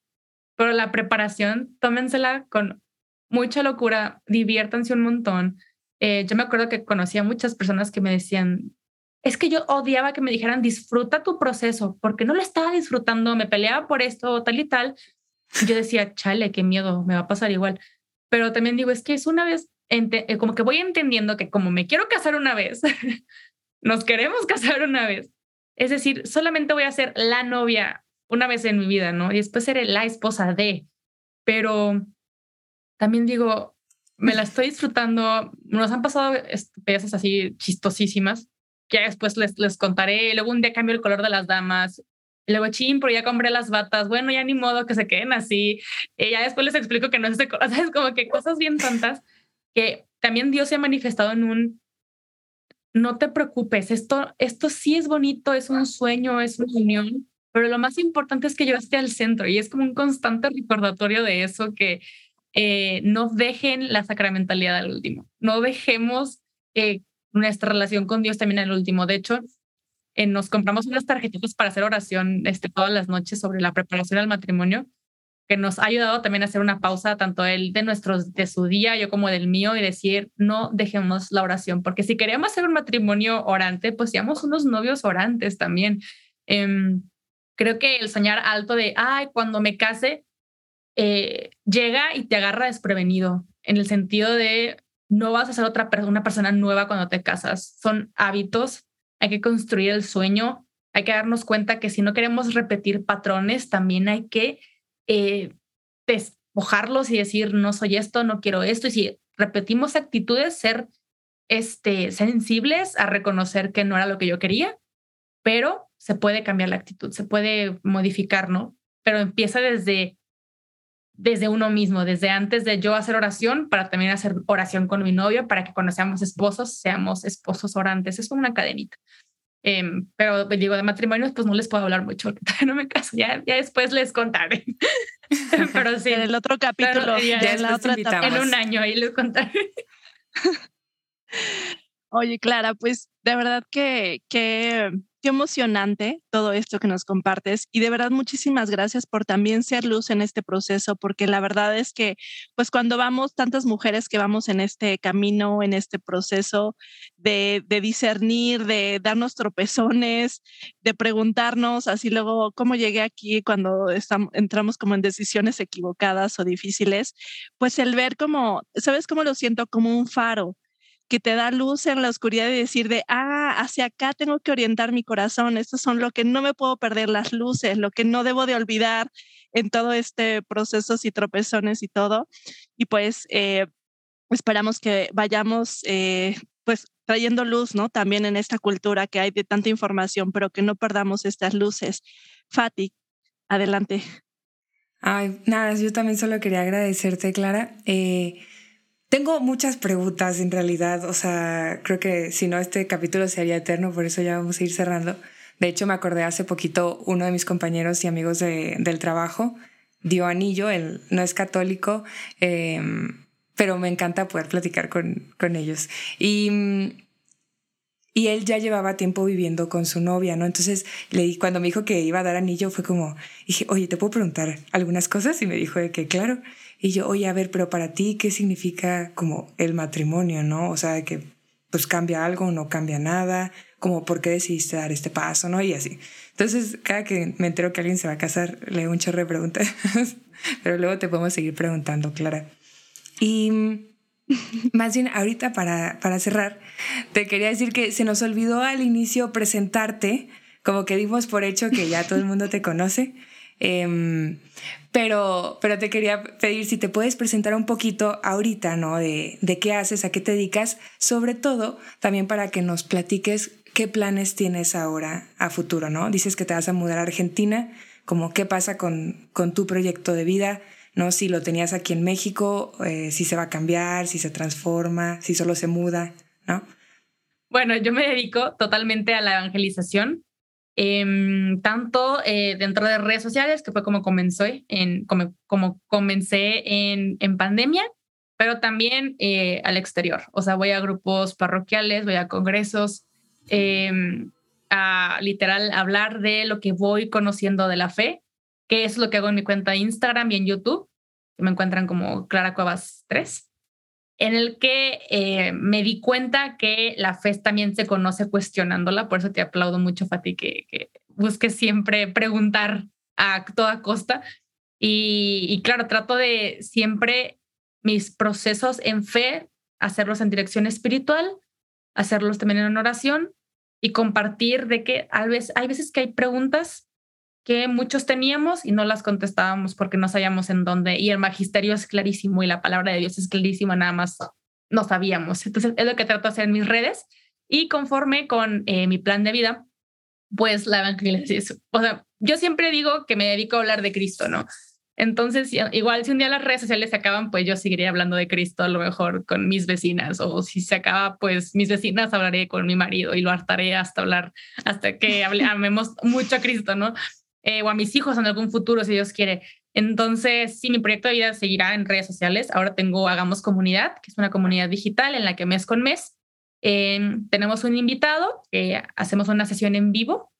pero la preparación, tómensela con mucha locura, diviértanse un montón. Eh, yo me acuerdo que conocía muchas personas que me decían, es que yo odiaba que me dijeran, disfruta tu proceso, porque no lo estaba disfrutando, me peleaba por esto, tal y tal. yo decía, chale, qué miedo, me va a pasar igual. Pero también digo, es que es una vez como que voy entendiendo que como me quiero casar una vez, nos queremos casar una vez. Es decir, solamente voy a ser la novia una vez en mi vida, ¿no? Y después seré la esposa de. Pero también digo, me la estoy disfrutando. Nos han pasado piezas así chistosísimas que después les, les contaré. Luego un día cambio el color de las damas. Luego, ching, pero ya compré las batas. Bueno, ya ni modo que se queden así. Y ya después les explico que no es de color. ¿Sabes? Como que cosas bien tontas que también Dios se ha manifestado en un, no te preocupes, esto, esto sí es bonito, es un sueño, es una unión, pero lo más importante es que yo esté al centro y es como un constante recordatorio de eso, que eh, no dejen la sacramentalidad al último, no dejemos eh, nuestra relación con Dios también al último. De hecho, eh, nos compramos unas tarjetitas para hacer oración este, todas las noches sobre la preparación al matrimonio que nos ha ayudado también a hacer una pausa, tanto él de, nuestros, de su día, yo como del mío, y decir, no dejemos la oración, porque si queríamos hacer un matrimonio orante, pues seamos unos novios orantes también. Em, creo que el soñar alto de, ay, cuando me case, eh, llega y te agarra desprevenido, en el sentido de, no vas a ser otra una persona nueva cuando te casas. Son hábitos, hay que construir el sueño, hay que darnos cuenta que si no queremos repetir patrones, también hay que eh, despojarlos y decir, no soy esto, no quiero esto. Y si repetimos actitudes, ser este, sensibles a reconocer que no era lo que yo quería, pero se puede cambiar la actitud, se puede modificar, ¿no? Pero empieza desde, desde uno mismo, desde antes de yo hacer oración, para también hacer oración con mi novio, para que cuando seamos esposos, seamos esposos orantes. Es como una cadenita. Em, pero digo, de matrimonios, pues no les puedo hablar mucho, no me caso, ya, ya después les contaré. pero sí. En el otro capítulo, ya, en la otra etapa. En un año, ahí les contaré. Oye, Clara, pues de verdad que, que emocionante todo esto que nos compartes y de verdad muchísimas gracias por también ser luz en este proceso, porque la verdad es que pues cuando vamos, tantas mujeres que vamos en este camino, en este proceso de, discernir, de darnos tropezones, de preguntarnos así luego cómo llegué aquí cuando entramos como en decisiones equivocadas o difíciles, pues el ver como, ¿sabes cómo lo siento? Como un faro que te da luz en la oscuridad y decir de, ah, hacia acá tengo que orientar mi corazón, estos son lo que no me puedo perder, las luces, lo que no debo de olvidar en todo este proceso y tropezones y todo. Y pues eh, esperamos que vayamos eh, pues trayendo luz, ¿no? También en esta cultura que hay de tanta información, pero que no perdamos estas luces. Fati, adelante. Ay, nada, yo también solo quería agradecerte, Clara. Eh, tengo muchas preguntas en realidad, o sea, creo que si no este capítulo sería eterno, por eso ya vamos a ir cerrando. De hecho, me acordé hace poquito, uno de mis compañeros y amigos del trabajo dio anillo, él no es católico, em, pero me encanta poder platicar con, con ellos. Y, y él ya llevaba tiempo viviendo con su novia, ¿no? Entonces, le, cuando me dijo que iba a dar anillo, fue como, dije, oye, ¿te puedo preguntar algunas cosas? Y me dijo de que, claro. Y yo, oye, a ver, pero para ti, ¿qué significa como el matrimonio, no? O sea, que pues cambia algo, no cambia nada. como por qué decidiste dar este paso, ¿no? Y así. Entonces, cada que me entero que alguien se va a casar, leo un chorro de preguntas, pero luego te podemos seguir preguntando, Clara. Y más bien, ahorita para, para cerrar, te quería decir que se nos olvidó al inicio presentarte, como que dimos por hecho que ya todo el mundo te conoce. Em, pero, pero te quería pedir si te puedes presentar un poquito ahorita, ¿no? De, de qué haces, a qué te dedicas, sobre todo también para que nos platiques qué planes tienes ahora a futuro, ¿no? Dices que te vas a mudar a Argentina, como qué pasa con, con tu proyecto de vida, ¿no? Si lo tenías aquí en México, eh, si se va a cambiar, si se transforma, si solo se muda, ¿no? Bueno, yo me dedico totalmente a la evangelización Em, tanto eh, dentro de redes sociales, que fue como comenzó en, como, como comencé en, en pandemia, pero también eh, al exterior. O sea, voy a grupos parroquiales, voy a congresos, em, a literal hablar de lo que voy conociendo de la fe, que es lo que hago en mi cuenta de Instagram y en YouTube, que me encuentran como Clara Cuevas 3 en el que eh, me di cuenta que la fe también se conoce cuestionándola, por eso te aplaudo mucho, Fati, que, que busques siempre preguntar a toda costa. Y, y, claro, trato de siempre mis procesos en fe, hacerlos en dirección espiritual, hacerlos también en oración y compartir de que a veces, hay veces que hay preguntas que muchos teníamos y no las contestábamos porque no sabíamos en dónde. Y el magisterio es clarísimo y la palabra de Dios es clarísima, nada más no sabíamos. Entonces es lo que trato de hacer en mis redes y conforme con eh, mi plan de vida, pues la evangelización. O sea, yo siempre digo que me dedico a hablar de Cristo, ¿no? Entonces, igual si un día las redes sociales se acaban, pues yo seguiría hablando de Cristo a lo mejor con mis vecinas, o si se acaba, pues mis vecinas hablaré con mi marido y lo hartaré hasta hablar, hasta que hablemos mucho a Cristo, ¿no? Eh, o a mis hijos en algún futuro, si Dios quiere. Entonces, sí, mi proyecto de vida seguirá en redes sociales. Ahora tengo Hagamos Comunidad, que es una comunidad digital en la que mes con mes em, tenemos un invitado que hacemos una sesión en vivo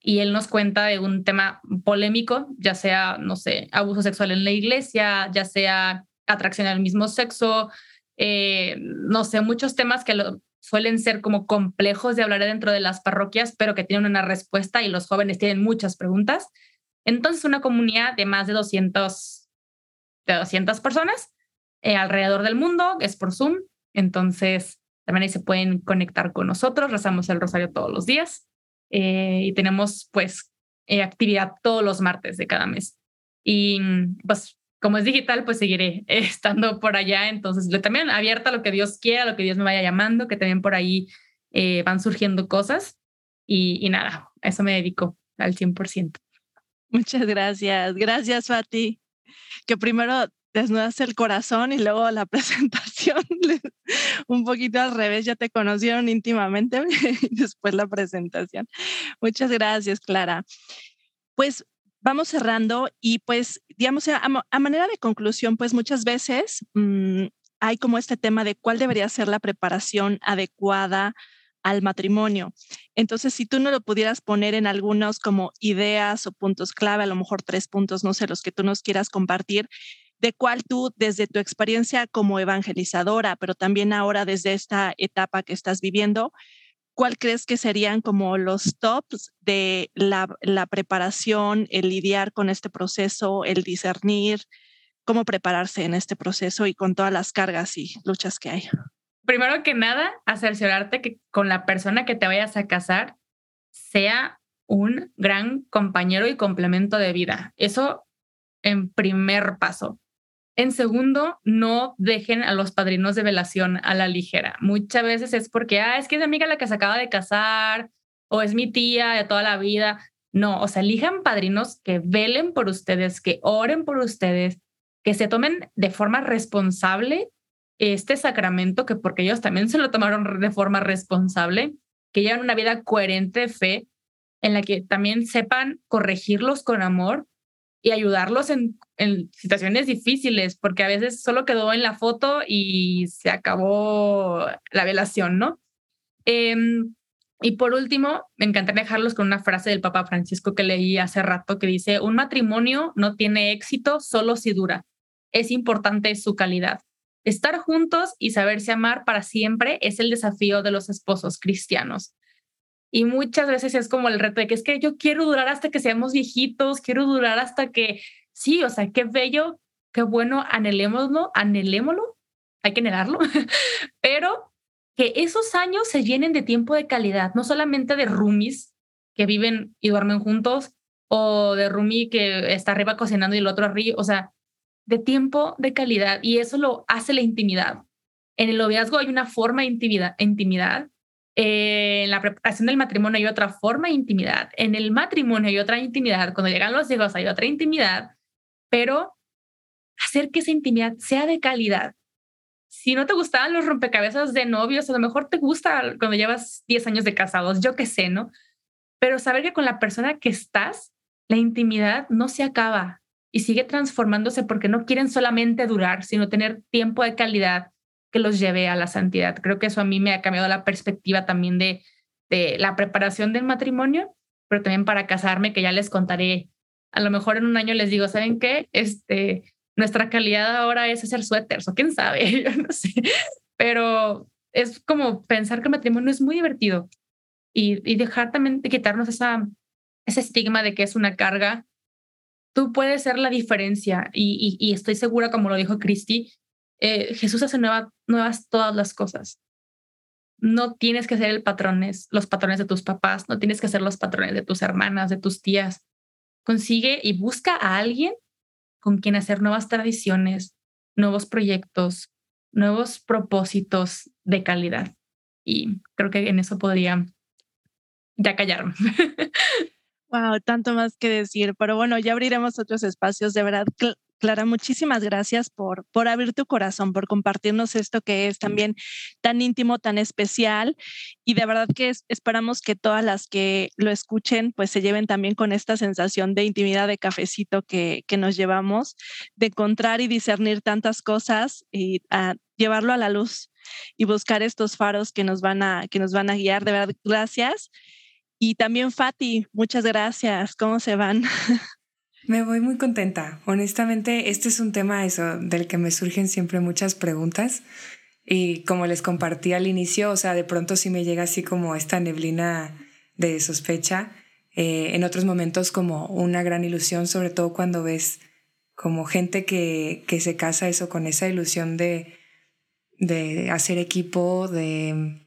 y él nos cuenta de un tema polémico, ya sea, no sé, abuso sexual en la iglesia, ya sea atracción al mismo sexo, eh, no sé, muchos temas que lo, suelen ser como complejos de hablar dentro de las parroquias, pero que tienen una respuesta y los jóvenes tienen muchas preguntas. Entonces, una comunidad de más de 200, de 200 personas eh, alrededor del mundo, es por Zoom. Entonces, también ahí se pueden conectar con nosotros, rezamos el rosario todos los días eh, y tenemos pues eh, actividad todos los martes de cada mes. Y pues como es digital, pues seguiré estando por allá. Entonces, también abierta a lo que Dios quiera, lo que Dios me vaya llamando, que también por ahí eh, van surgiendo cosas. Y, y nada, a eso me dedico al 100%. Muchas gracias. Gracias, Fati. Que primero desnudas el corazón y luego la presentación, un poquito al revés, ya te conocieron íntimamente y después la presentación. Muchas gracias, Clara. Pues vamos cerrando y pues, digamos, a, manera de conclusión, pues muchas veces mm, hay como este tema de cuál debería ser la preparación adecuada al matrimonio. Entonces, si tú no lo pudieras poner en algunos como ideas o puntos clave, a lo mejor tres puntos, no sé, los que tú nos quieras compartir, de cuál tú desde tu experiencia como evangelizadora, pero también ahora desde esta etapa que estás viviendo, ¿cuál crees que serían como los tops de la, preparación, el lidiar con este proceso, el discernir, cómo prepararse en este proceso y con todas las cargas y luchas que hay? Primero que nada, asegurarte que con la persona que te vayas a casar sea un gran compañero y complemento de vida. Eso en primer paso. En segundo, no dejen a los padrinos de velación a la ligera. Muchas veces es porque, ah, es que es amiga la que se acaba de casar o es mi tía de toda la vida. No, o sea, elijan padrinos que velen por ustedes, que oren por ustedes, que se tomen de forma responsable este sacramento, que porque ellos también se lo tomaron de forma responsable, que llevan una vida coherente de fe, en la que también sepan corregirlos con amor y ayudarlos en, situaciones difíciles, porque a veces solo quedó en la foto y se acabó la velación, ¿no? Em, y por último, me encantaría dejarlos con una frase del Papa Francisco que leí hace rato que dice, un matrimonio no tiene éxito solo si dura. Es importante su calidad. Estar juntos y saberse amar para siempre es el desafío de los esposos cristianos. Y muchas veces es como el reto de que es que yo quiero durar hasta que seamos viejitos, quiero durar hasta que, sí, o sea, qué bello, qué bueno, anhelémoslo, anhelémoslo, hay que anhelarlo, pero que esos años se llenen de tiempo de calidad, no solamente de roomies que viven y duermen juntos, o de roomie que está arriba cocinando y el otro arriba, o sea, de tiempo de calidad y eso lo hace la intimidad. En el noviazgo hay una forma de intimidad, intimidad. Eh, en la preparación del matrimonio hay otra forma de intimidad. En el matrimonio hay otra intimidad. Cuando llegan los hijos hay otra intimidad. Pero hacer que esa intimidad sea de calidad. Si no te gustaban los rompecabezas de novios, a lo mejor te gusta cuando llevas 10 años de casados, yo qué sé, ¿no? Pero saber que con la persona que estás, la intimidad no se acaba y sigue transformándose porque no quieren solamente durar, sino tener tiempo de calidad que los lleve a la santidad. Creo que eso a mí me ha cambiado la perspectiva también de, de la preparación del matrimonio, pero también para casarme, que ya les contaré. A lo mejor en un año les digo, ¿saben qué? Este, nuestra calidad ahora es hacer suéteres o quién sabe. Pero es como pensar que el matrimonio es muy divertido y, y dejar también de quitarnos esa, ese estigma de que es una carga. Tú puedes ser la diferencia y, y, y estoy segura, como lo dijo Cristi, eh, Jesús hace nuevas todas las cosas. No tienes que ser el patrones, los patrones de tus papás, no tienes que ser los patrones de tus hermanas, de tus tías. Consigue y busca a alguien con quien hacer nuevas tradiciones, nuevos proyectos, nuevos propósitos de calidad. Y creo que en eso podría ya callarme. Wow, tanto más que decir, pero bueno, ya abriremos otros espacios. De verdad, Clara, muchísimas gracias por, por abrir tu corazón, por compartirnos esto que es también tan íntimo, tan especial. Y de verdad que esperamos que todas las que lo escuchen, pues se lleven también con esta sensación de intimidad de cafecito que, que nos llevamos, de encontrar y discernir tantas cosas y a llevarlo a la luz y buscar estos faros que nos van a, que nos van a guiar. De verdad, gracias. Y también Fati, muchas gracias. ¿Cómo se van? Me voy muy contenta. Honestamente, este es un tema eso del que me surgen siempre muchas preguntas. Y como les compartí al inicio, o sea, de pronto sí me llega así como esta neblina de sospecha. Eh, en otros momentos como una gran ilusión, sobre todo cuando ves como gente que, que se casa eso con esa ilusión de, de hacer equipo, de,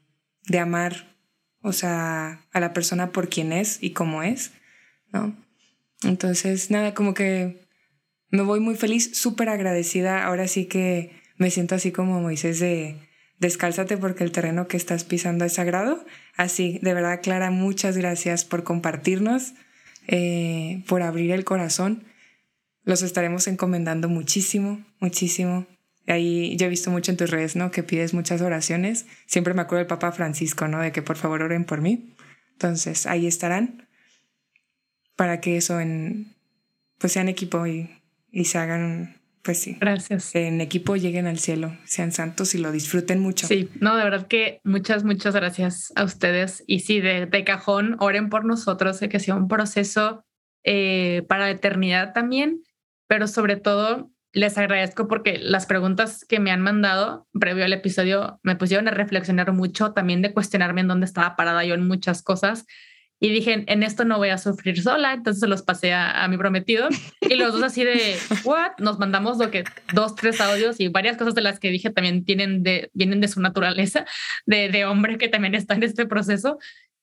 de amar, o sea, a la persona por quien es y cómo es, ¿no? Entonces, nada, como que me voy muy feliz, súper agradecida. Ahora sí que me siento así como Moisés de descálzate porque el terreno que estás pisando es sagrado. Así, de verdad, Clara, muchas gracias por compartirnos, eh, por abrir el corazón. Los estaremos encomendando muchísimo, muchísimo. Ahí yo he visto mucho en tus redes, ¿no? Que pides muchas oraciones. Siempre me acuerdo del Papa Francisco, ¿no? De que por favor oren por mí. Entonces, ahí estarán para que eso en, pues sean equipo y, y se hagan, pues sí. Gracias. En equipo lleguen al cielo, sean santos y lo disfruten mucho. Sí, no, de verdad que muchas, muchas gracias a ustedes. Y sí, de, de cajón, oren por nosotros, sé que sea un proceso eh, para la eternidad también, pero sobre todo les agradezco porque las preguntas que me han mandado previo al episodio me pusieron a reflexionar mucho, también de cuestionarme en dónde estaba parada yo en muchas cosas y dije, en esto no voy a sufrir sola, entonces se los pasé a, mi prometido. Y los dos así de, ¿what? Nos mandamos lo que dos, tres audios y varias cosas de las que dije también tienen de, vienen de su naturaleza, de, de hombre que también está en este proceso.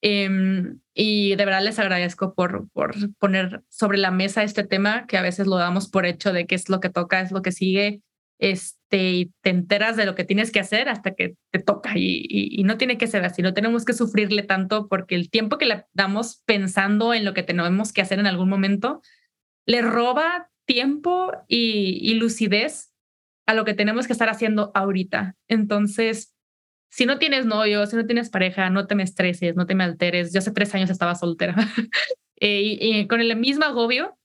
Em, y de verdad les agradezco por, por poner sobre la mesa este tema, que a veces lo damos por hecho de que es lo que toca, es lo que sigue, este, y te enteras de lo que tienes que hacer hasta que te toca y, no tiene que ser así, no tenemos que sufrirle tanto porque el tiempo que le damos pensando en lo que tenemos que hacer en algún momento le roba tiempo y, lucidez a lo que tenemos que estar haciendo ahorita. Entonces, si no tienes novio, si no tienes pareja, no te me estreses, no te me alteres. Yo hace tres años estaba soltera eh, y con el mismo agobio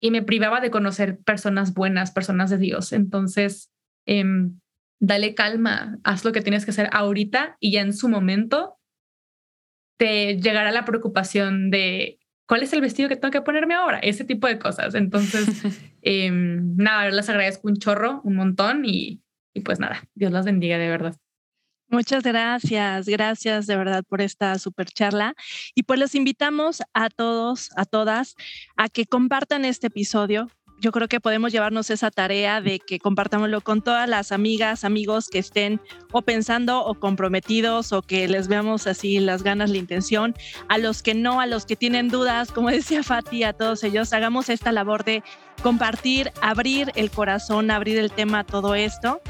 y me privaba de conocer personas buenas, personas de Dios. Entonces, em, dale calma, haz lo que tienes que hacer ahorita y ya en su momento te llegará la preocupación de cuál es el vestido que tengo que ponerme ahora, ese tipo de cosas. Entonces, em, nada, les agradezco un chorro, un montón y, y pues nada, Dios las bendiga de verdad. Muchas gracias, gracias de verdad por esta super charla. Y pues los invitamos a todos, a todas, a que compartan este episodio. Yo creo que podemos llevarnos esa tarea de que compartámoslo con todas las amigas, amigos que estén o pensando o comprometidos o que les veamos así las ganas, la intención. A los que no, a los que tienen dudas, como decía Fati, a todos ellos, hagamos esta labor de compartir, abrir el corazón, abrir el tema a todo esto.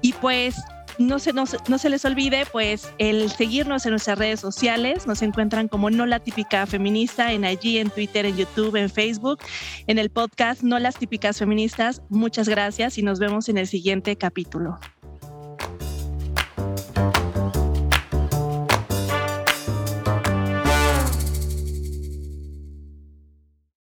Y pues no se, no, se les olvide, pues, el seguirnos en nuestras redes sociales. Nos encuentran como No la Típica Feminista en allí, en Twitter, en YouTube, en Facebook, en el podcast No las Típicas Feministas. Muchas gracias y nos vemos en el siguiente capítulo.